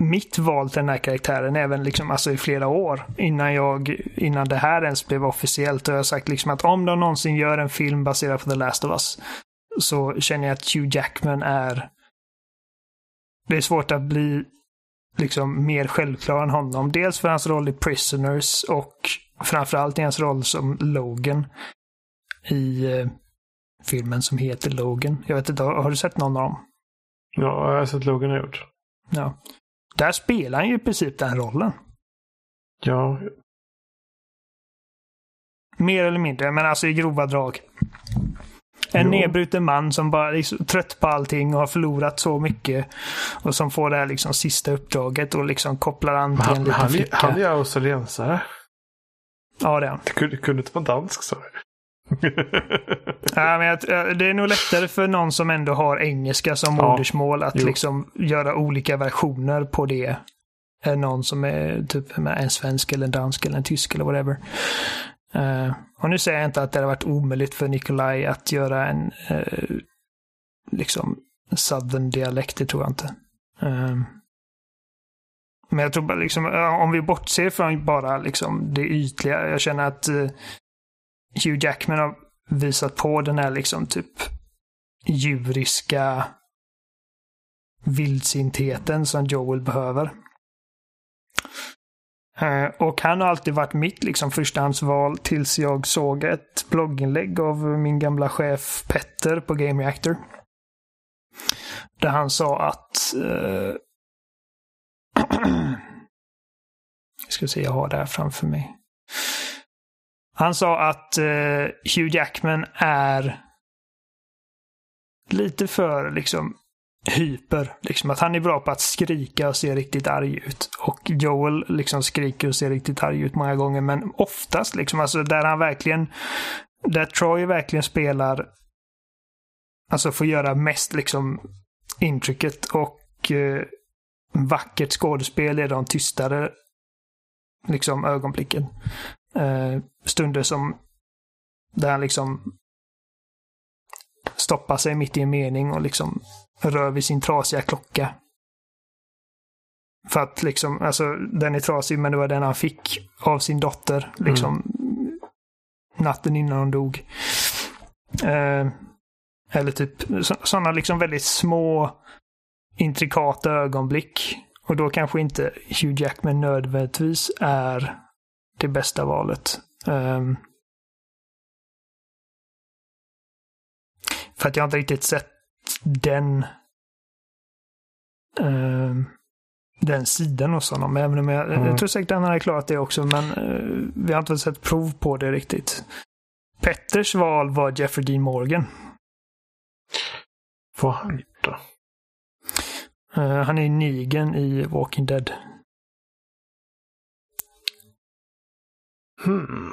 Mitt val till den här karaktären, även liksom, alltså i flera år innan, jag, innan det här ens blev officiellt, och jag har sagt liksom att om de någonsin gör en film baserad på The Last of Us så känner jag att Hugh Jackman är... Det är svårt att bli liksom mer självklar än honom. Dels för hans roll i Prisoners och framförallt i hans roll som Logan i eh, filmen som heter Logan. Jag vet inte, har har du sett någon av dem? Ja, jag har sett Logan har gjort. Ja. Där spelar han ju i princip den rollen. Ja, Mer eller mindre, men alltså i grova drag. En Jo. nedbruten man som bara är trött på allting och har förlorat så mycket. Och som får det här liksom sista uppdraget och liksom kopplar an till en liten han, flicka. han är australiensare. Ja, det är han. Det kunde, kunde inte vara dansk, sa du. Ja, men det är nog lättare för någon som ändå har engelska som Ja. modersmål att Jo. liksom göra olika versioner på det. Än någon som är typ med en svensk eller en dansk eller en tysk eller whatever. Eh, och nu säger jag inte att det hade varit omöjligt för Nikolaj att göra en eh, liksom southern dialekt, det tror jag inte. Eh, men jag tror bara liksom, om vi bortser från bara liksom det ytliga. Jag känner att Hugh Jackman har visat på den här liksom typ djuriska vildsintheten som Joel behöver. Eh, och han har alltid varit mitt liksom förstahandsval tills jag såg ett blogginlägg av min gamla chef Petter på Game Reactor. Där han sa att Uh, eh, jag ska se, jag har det här framför mig. Han sa att eh, Hugh Jackman är lite för liksom hyper. Liksom att han är bra på att skrika och se riktigt arg ut. Och Joel liksom skriker och ser riktigt arg ut många gånger. Men oftast liksom, alltså där han verkligen, där Troy verkligen spelar, alltså får göra mest liksom intrycket och eh, vackert skådespel är de tystare liksom ögonblicken. Eh, stunder som där han liksom stoppar sig mitt i en mening och liksom rör vid sin trasiga klocka. För att liksom, alltså den är trasig men det var den han fick av sin dotter liksom natten innan hon dog. Eh, eller typ sådana liksom väldigt små intrikata ögonblick. Och då kanske inte Hugh Jackman nödvändigtvis är det bästa valet. Ehm, för att jag har inte riktigt sett den ehm, den sidan hos honom. Även om jag, Mm. jag tror säkert att han hade klarat det också, men eh, vi har inte sett prov på det riktigt. Petters val var Jeffrey Dean Morgan. Vad har han gjort då? Eh, han är Negan i Walking Dead. Hmm.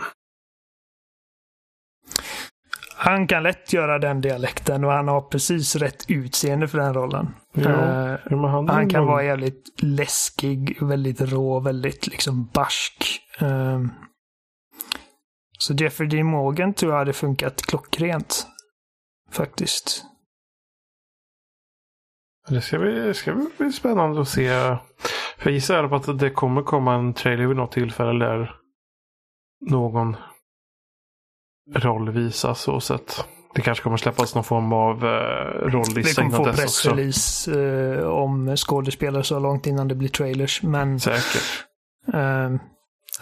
Han kan lätt göra den dialekten och han har precis rätt utseende för den rollen. Ja, Eh, ja, han, Han kan nog- vara jävligt läskig, väldigt rå, väldigt liksom barsk. Ehm, så Jeffrey Dean Morgan tror jag hade funkat klockrent. Faktiskt. Det ska bli, ska bli spännande att se. För jag gissar fall att det kommer komma en trailer vid något tillfälle där någon roll visas och sett. Det kanske kommer släppas någon form av eh, Vi rollista kommer innan få dess också. pressrelease eh, om skådespelare så långt innan det blir trailers. Men Säkert. ehm,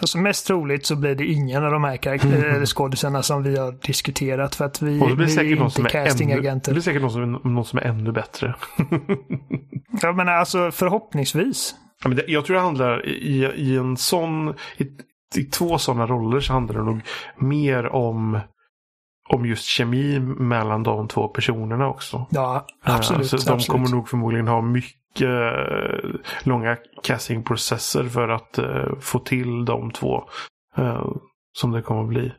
alltså mest troligt så blir det ingen av de här karaktär- eller skådisarna som vi har diskuterat. För att vi, Och det blir vi är inte ännu, det castingagenter. blir säkert någon som, någon som är ännu bättre. Jag menar alltså förhoppningsvis. Jag tror det handlar i, i en sån, i, i två sådana roller så handlar det nog mer om, om just kemi mellan de två personerna också. Ja, absolut. Eh, så de absolut. kommer nog förmodligen ha mycket eh, långa castingprocesser för att eh, få till de två. som det kommer bli.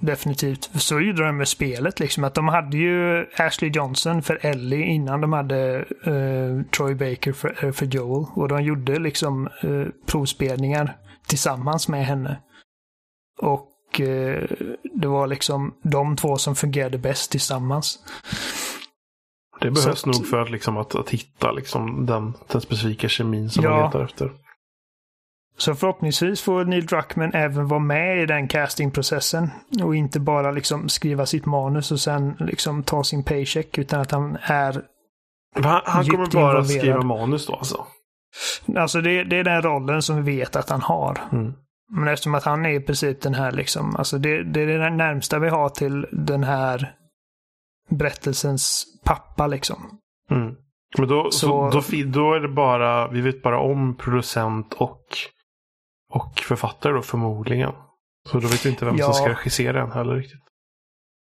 Definitivt. Så gjorde de med spelet liksom. Att de hade ju Ashley Johnson för Ellie innan de hade eh, Troy Baker för, för Joel. Och de gjorde liksom eh, provspelningar tillsammans med henne. Och eh, det var liksom de två som fungerade bäst tillsammans. Det behövs att- nog för att, liksom, att, att hitta liksom, den, den specifika kemin som Ja. man letar efter. Så förhoppningsvis får Neil Druckmann även vara med i den castingprocessen. Och inte bara liksom skriva sitt manus och sen liksom ta sin paycheck. Utan att han är Han, han kommer bara involverad. skriva manus då alltså? Alltså det, det är den rollen som vi vet att han har. Mm. Men eftersom att han är i princip den här liksom, alltså det, det är det närmsta vi har till den här berättelsens pappa liksom. Mm. Men då, så... Så, då, då, är det bara, vi vet bara om producent och, och författare då förmodligen. Så då vet vi inte vem ja. som ska regissera den heller riktigt.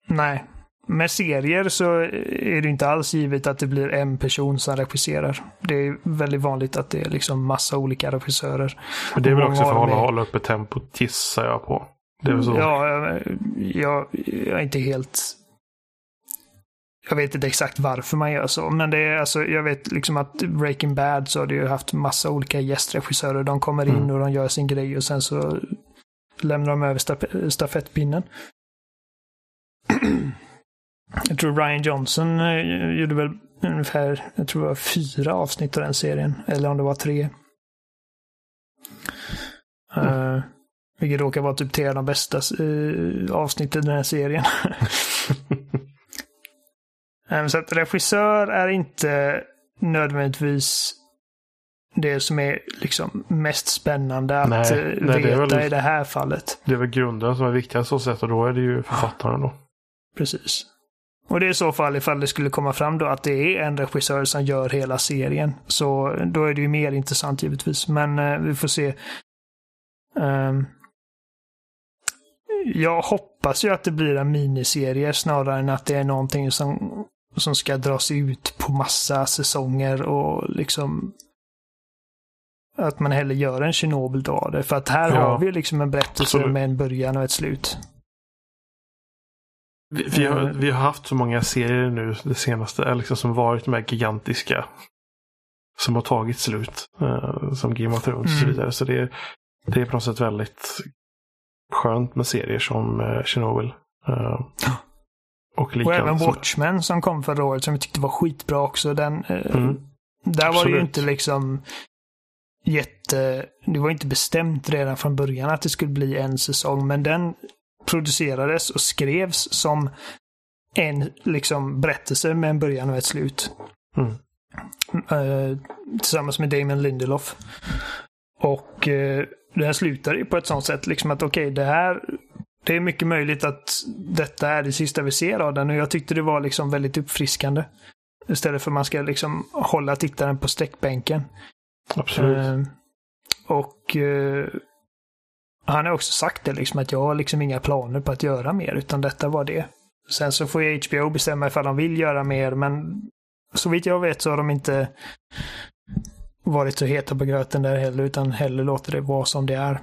Nej. Med serier så är det inte alls givet att det blir en person som regisserar. Det är väldigt vanligt att det är liksom massa olika regissörer. Men det är väl också för att hålla, hålla uppe tempot gissar jag på. Det är väl så. Ja, jag, jag är inte helt jag vet inte exakt varför man gör så, men det är alltså, jag vet liksom att Breaking Bad så har det ju haft massa olika gästregissörer. De kommer in mm. och de gör sin grej och sen så lämnar de över staf stafettpinnen. jag tror Ryan Johnson eh, gjorde väl ungefär, jag tror det var fyra avsnitt av den serien. Eller om det var tre. Mm. Uh, vilket råkar vara typ tre av de bästa uh, avsnitten i den här serien. um, så att regissör är inte nödvändigtvis det som är liksom mest spännande att nej, nej, veta det väl, i det här fallet. Det är väl grunden som är viktigast så sätt och då är det ju författaren då. Precis. Och det är i så fall ifall det skulle komma fram då att det är en regissör som gör hela serien. Så då är det ju mer intressant givetvis. Men eh, vi får se. Um, jag hoppas ju att det blir en miniserie snarare än att det är någonting som, som ska dras ut på massa säsonger och liksom att man hellre gör en Tjernobyl av det. För att här ja. har vi liksom en berättelse Absolut. med en början och ett slut. Vi, vi, har, eh. vi har haft så många serier nu det senaste, liksom som varit de här gigantiska. Som har tagit slut. Uh, som Game of Thrones mm. och så mm. vidare. Så det är, det är på något sätt väldigt skönt med serier som uh, Chernobyl. Uh, och, och även Watchmen som kom förra året som jag tyckte var skitbra också. Den, mm. Där Absolut. var det ju inte liksom jätte... Det var inte bestämt redan från början att det skulle bli en säsong, men den producerades och skrevs som en liksom berättelse med en början och ett slut. Mm. Uh, tillsammans med Damon Lindelof. Och uh, den slutar ju på ett sånt sätt liksom att okej, okay, det här det är mycket möjligt att detta är det sista vi ser av den och jag tyckte det var liksom väldigt uppfriskande. Istället för att man ska liksom hålla tittaren på sträckbänken. Absolut. Uh, och han har också sagt det liksom att jag har liksom inga planer på att göra mer utan detta var det. Sen så får ju HBO bestämma ifall de vill göra mer men så vitt jag vet så har de inte varit så heta på gröten där heller utan hellre låter det vara som det är.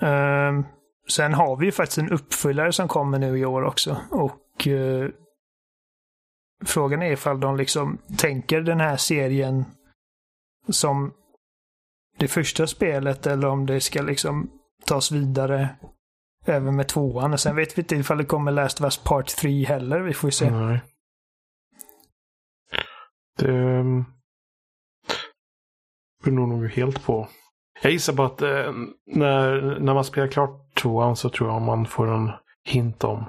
Um, sen har vi ju faktiskt en uppföljare som kommer nu i år också och uh, frågan är ifall de liksom tänker den här serien som det första spelet eller om det ska liksom tas vidare även med tvåan. Och sen vet vi inte ifall det kommer Last of Us Part 3 heller. Vi får ju se. Nej. Det ehm, beror nog helt på. Jag gissar på att eh, när, när man spelar klart tvåan så tror jag man får en hint om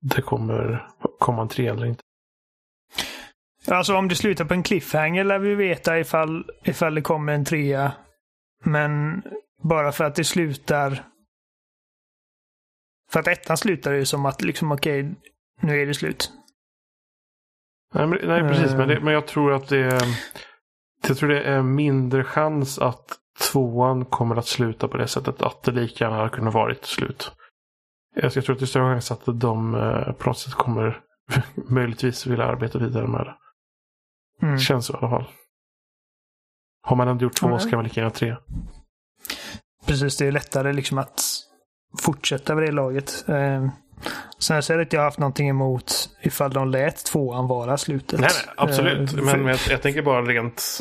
det kommer komma en tre eller inte. Alltså om det slutar på en cliffhanger lär vi veta ifall, ifall det kommer en trea. Men bara för att det slutar... För att ettan slutar ju som att liksom okej, okay, nu är det slut. Nej, men, nej precis. Men, det, men jag tror att det är... Jag tror det är mindre chans att tvåan kommer att sluta på det sättet. Att det lika gärna hade kunnat varit slut. Jag, tror att det är större chans att de eh, på något sätt kommer möjligtvis vilja arbeta vidare med det. Mm. Känns så i alla fall. Har man ändå gjort två mm. så kan man lika gärna tre. Precis, det är lättare liksom att fortsätta med det laget. Eh, sen så har jag inte haft någonting emot ifall de lät tvåan vara slutet. Nej, nej absolut. Eh, men, men jag, jag, tänker bara rent...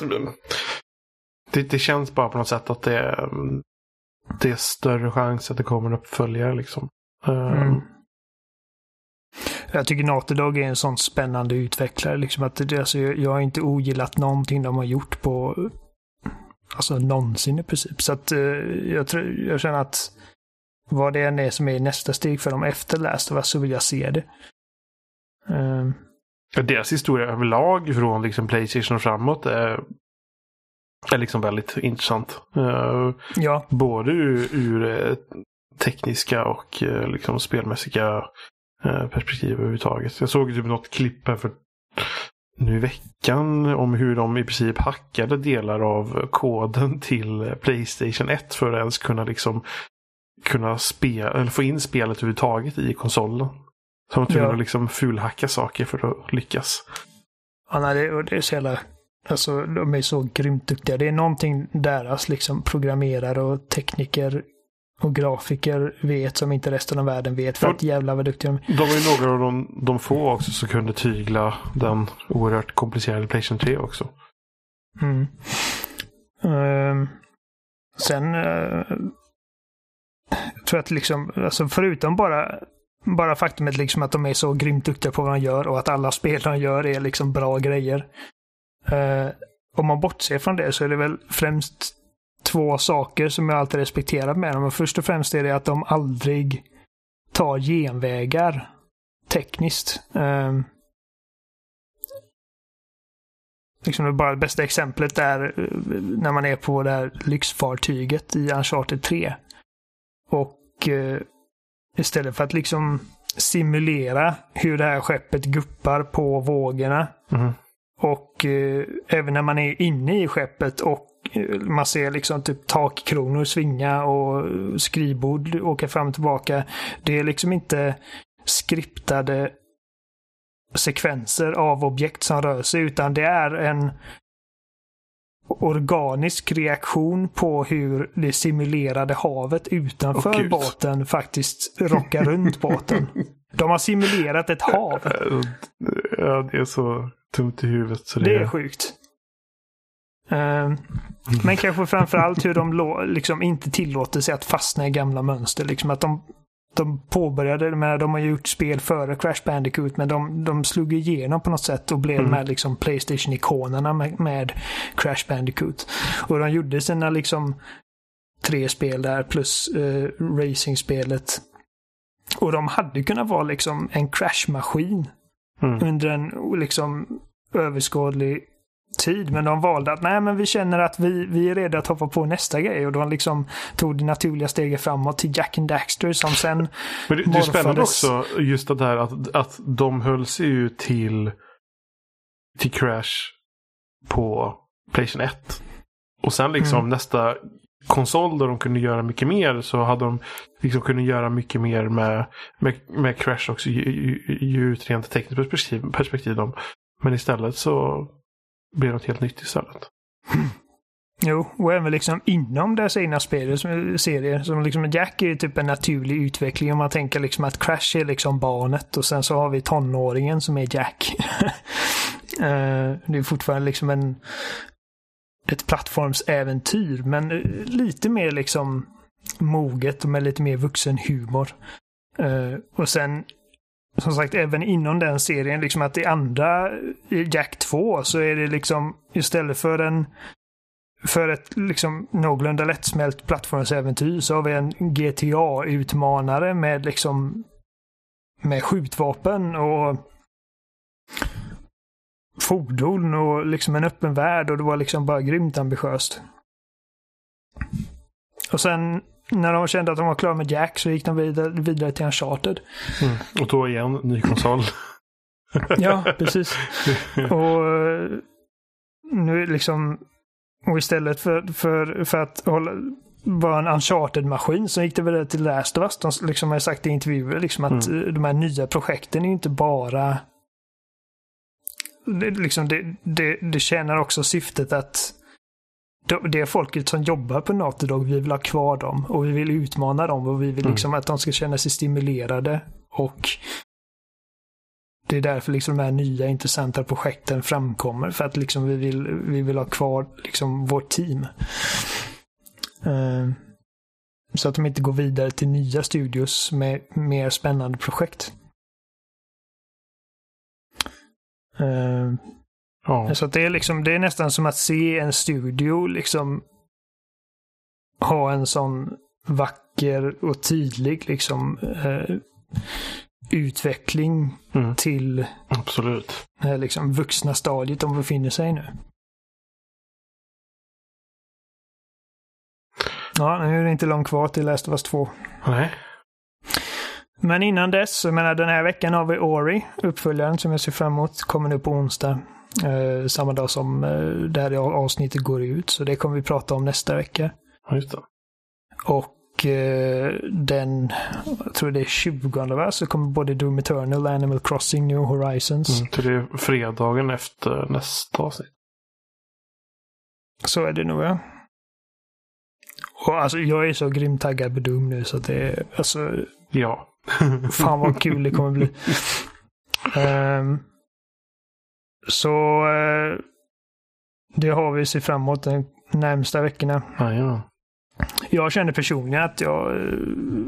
Det, det, känns bara på något sätt att det är, det är större chans att det kommer en uppföljare. Liksom. Eh, mm. Jag tycker Naughty Dog är en sån spännande utvecklare. Liksom att det, alltså, jag har inte ogillat någonting de har gjort på alltså någonsin i princip. Så att uh, jag, tror, jag känner att vad det än är som är nästa steg för dem efter Last of Us så vill jag se det. Ja, deras historia överlag från liksom Playstation och framåt är, är liksom väldigt intressant. Uh, ja. Både ur, ur tekniska och liksom spelmässiga eh, perspektiv överhuvudtaget. Jag såg typ något klipp här för nu i veckan om hur de i princip hackade delar av koden till Playstation 1 för att ens kunna liksom kunna spela, eller få in spelet överhuvudtaget i konsolen. Så de tvungna ja. att liksom fulhacka saker för att lyckas. Ja, nej, det, det är så jävla... Alltså, de är så grymt duktiga. Det är någonting deras liksom programmerare och tekniker och grafiker vet som inte resten av världen vet. För att jävlar vad duktiga de är. De var ju några av de, de få också som kunde tygla den oerhört komplicerade Playstation 3 också. Mm. Uh, sen uh, tror jag att liksom, alltså förutom bara bara faktumet liksom att de är så grymt duktiga på vad de gör och att alla spel de gör är liksom bra grejer. Uh, om man bortser från det så är det väl främst två saker som jag alltid respekterat med dem. Och först och främst är det att de aldrig tar genvägar tekniskt. Um, liksom det, bara det bästa exemplet är eh, när man är på det här lyxfartyget i Uncharted 3. Och uh, istället för att liksom simulera hur det här skeppet guppar på vågorna. Mm. Och uh, även när man är inne i skeppet och man ser liksom typ takkronor svinga och skrivbord åka fram och tillbaka. Det är liksom inte skriptade sekvenser av objekt som rör sig utan det är en organisk reaktion på hur det simulerade havet utanför oh, båten faktiskt rockar runt båten. De har simulerat ett hav. Ja, det är så tungt i huvudet. Så det, det är sjukt. Uh, men kanske framförallt hur de liksom inte tillåter sig att fastna i gamla mönster. Liksom att de, de påbörjade, med, de har gjort spel före Crash Bandicoot, men de, de slog igenom på något sätt och blev mm. med liksom Playstation-ikonerna med, med, Crash Bandicoot. Och de gjorde sina liksom tre spel där plus uh, racingspelet. Och de hade kunnat vara liksom en Crash-maskin mm. under en liksom överskådlig tid. Men de valde att nej, men vi känner att vi, vi är redo att hoppa på nästa grej. Och de liksom tog det naturliga steget framåt till Jack and Daxter som sen Men det, det är spännande också just det där att, att de höll sig ju till, till Crash på Playstation 1. Och sen liksom mm. nästa konsol där de kunde göra mycket mer så hade de liksom kunnat göra mycket mer med, med, med Crash också. Ju, ett rent tekniskt perspektiv. perspektiv dem. Men istället så blir något helt nytt istället. Jo, och även liksom inom deras egna spel, serier. Som liksom Jack är ju typ en naturlig utveckling om man tänker liksom att Crash är liksom barnet och sen så har vi tonåringen som är Jack. Eh, det är fortfarande liksom en ett plattformsäventyr men lite mer liksom moget och med lite mer vuxen humor. Eh, och sen som sagt, även inom den serien, liksom att i andra, Jack 2, så är det liksom istället för en för ett liksom någorlunda lättsmält plattformsäventyr så har vi en GTA-utmanare med liksom med skjutvapen och fordon och liksom en öppen värld och det var liksom bara grymt ambitiöst. Och sen när de kände att de var klara med Jack så gick de vidare, vidare till Uncharted. Mm. Och då igen, ny konsol. ja, precis. Och eh, nu liksom... Och istället för, för, för att hålla, vara en Uncharted-maskin så gick det vidare till Last of Us. De liksom har sagt i intervjuer liksom att mm. de här nya projekten är inte bara... Det, liksom det, det, det tjänar också syftet att det folket som jobbar på Naughty Dog, vi vill ha kvar dem och vi vill utmana dem och vi vill liksom mm. att de ska känna sig stimulerade. Och det är därför liksom de här nya intressanta projekten framkommer. För att liksom vi, vill, vi vill ha kvar liksom vårt team. Uh, så att de inte går vidare till nya studios med mer spännande projekt. Uh, Ja. Så det, är liksom, det är nästan som att se en studio liksom ha en sån vacker och tydlig liksom eh, utveckling mm. till Absolut. det liksom, vuxna stadiet de befinner sig nu. Ja, nu är det inte långt kvar till Last of Us 2. Nej. Men innan dess, jag menar den här veckan har vi Ori, uppföljaren som jag ser fram emot. Kommer nu på onsdag. Eh, samma dag som eh, det här avsnittet går ut. Så det kommer vi prata om nästa vecka. Just det. Och eh, den, jag tror det är 20 va, så kommer både Doom Eternal och Animal Crossing New Horizons. Mm, så det är fredagen efter nästa avsnitt. Så är det nog ja. Och alltså jag är så grymt taggad på Doom nu så att det är, alltså. Ja. fan vad kul det kommer bli. Um, så uh, det har vi sett framåt de närmsta veckorna. Ja, Jag känner personligen att jag, eh,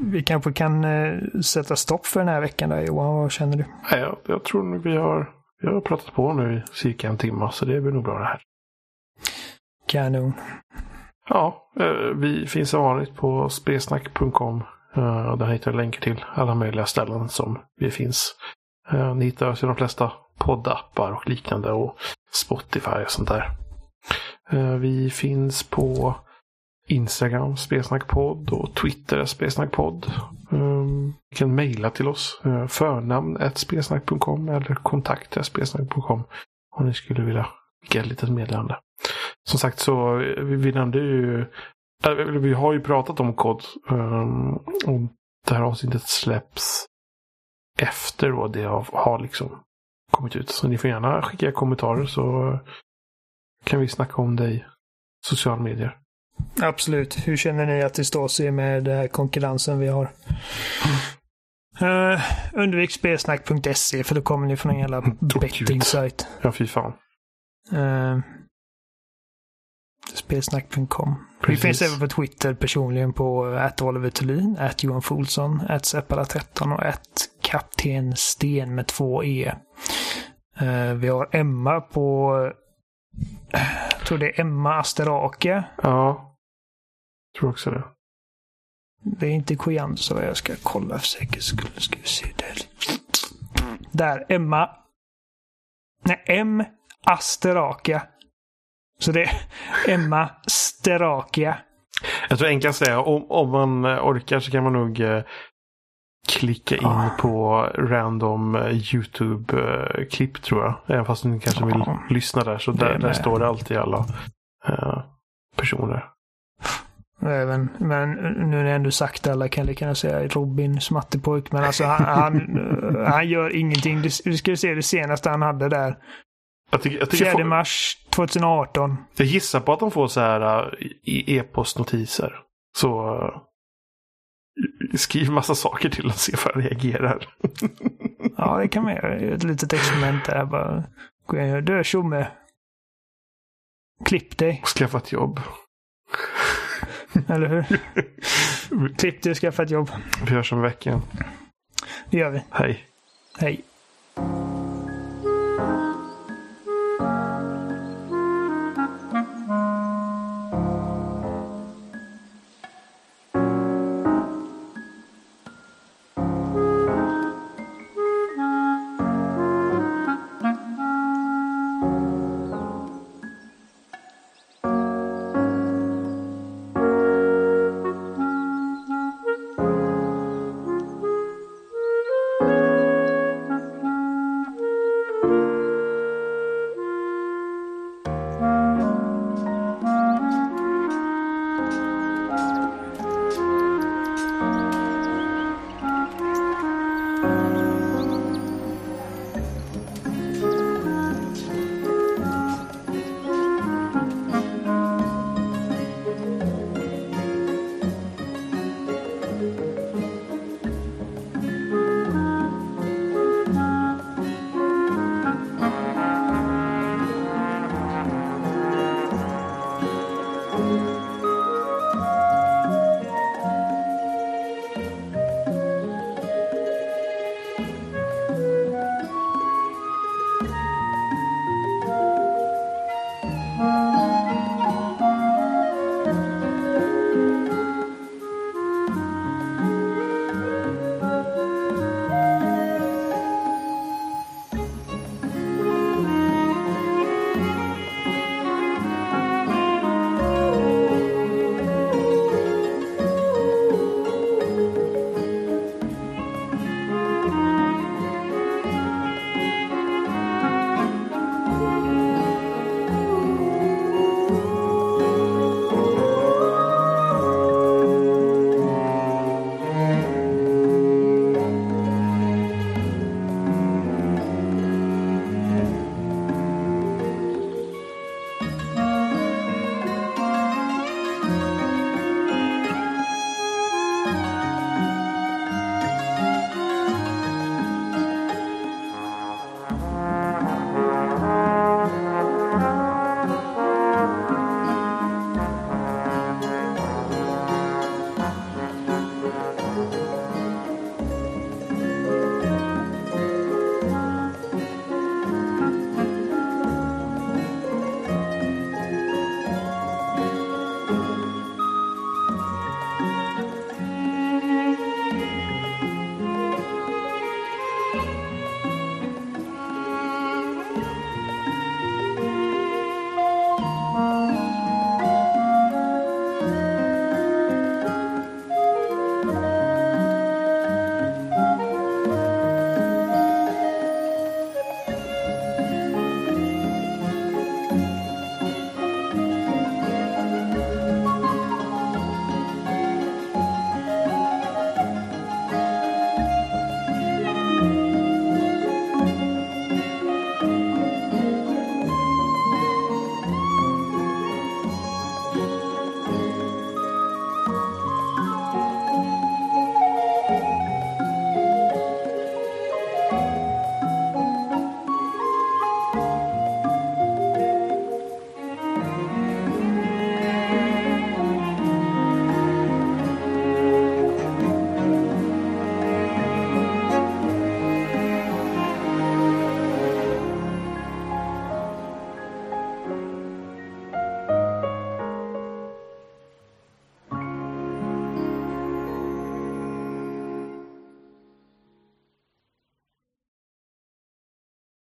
vi kanske kan uh, sätta stopp för den här veckan. Där. Johan, vad känner du? Ja, jag, jag tror nog vi har, vi har pratat på nu i cirka en timme, så det blir nog bra det här. Kanon. Ja, vi finns som vanligt på spelsnack.com där hittar du länkar till alla möjliga ställen som vi finns. Ni hittar oss i de flesta poddappar och liknande och Spotify och sånt där. Eh, vi finns på Instagram, Spelsnackpodd och Twitter, Spelsnackpodd. Ehm, ni kan mejla till oss, eh, förnamn spelsnack.com eller kontakt spelsnack.com om ni skulle vilja skicka ett litet meddelande. Som sagt så, eh, vi, vi nämnde ju vi har ju pratat om kod. Ehm, och det här avsnittet släpps efter då det har liksom kommit ut. Så ni får gärna skicka kommentarer så kan vi snacka om det i sociala medier. Absolut. Hur känner ni att det står sig med den här konkurrensen vi har? Mm. Uh, undvik spelsnack.se för då kommer ni från en jävla betting-sajt. Ja, fy fan. Uh, spelsnack.com. Vi finns även på Twitter personligen på att Oliver Thulin, att Johan Folsson, att Seppala13 och att Kapten Sten med två E. Uh, vi har Emma på, jag tror det är Emma Asterake. Ja, jag tror också det. Det är inte Koyan så jag ska kolla för säkerhets skull. Ska vi se där. Där, Emma. Nej, M. Asteraka. Så det är Emma Sterakia. Jag tror enklast är om, om man orkar så kan man nog eh, klicka in ah. på random eh, YouTube-klipp tror jag. Även fast du kanske vill ah. lyssna där. Så där, där står det alltid alla eh, personer. Även, men nu när jag ändå sagt det alla kan jag lika gärna säga Robin Smattepojk. Men alltså han, han, han gör ingenting. Du, du ska se det senaste han hade där. Jag tycker, jag tycker 4 mars 2018. Jag gissar på att de får så här uh, e-postnotiser. Så uh, skriv massa saker till och se hur han reagerar. ja, det kan man göra. Ett litet experiment där. Bara, du tjomme. Klipp dig. Skaffa ett jobb. Eller hur? Klipp dig och skaffa ett jobb. Vi hörs om veckan. Det gör vi. Hej. Hej.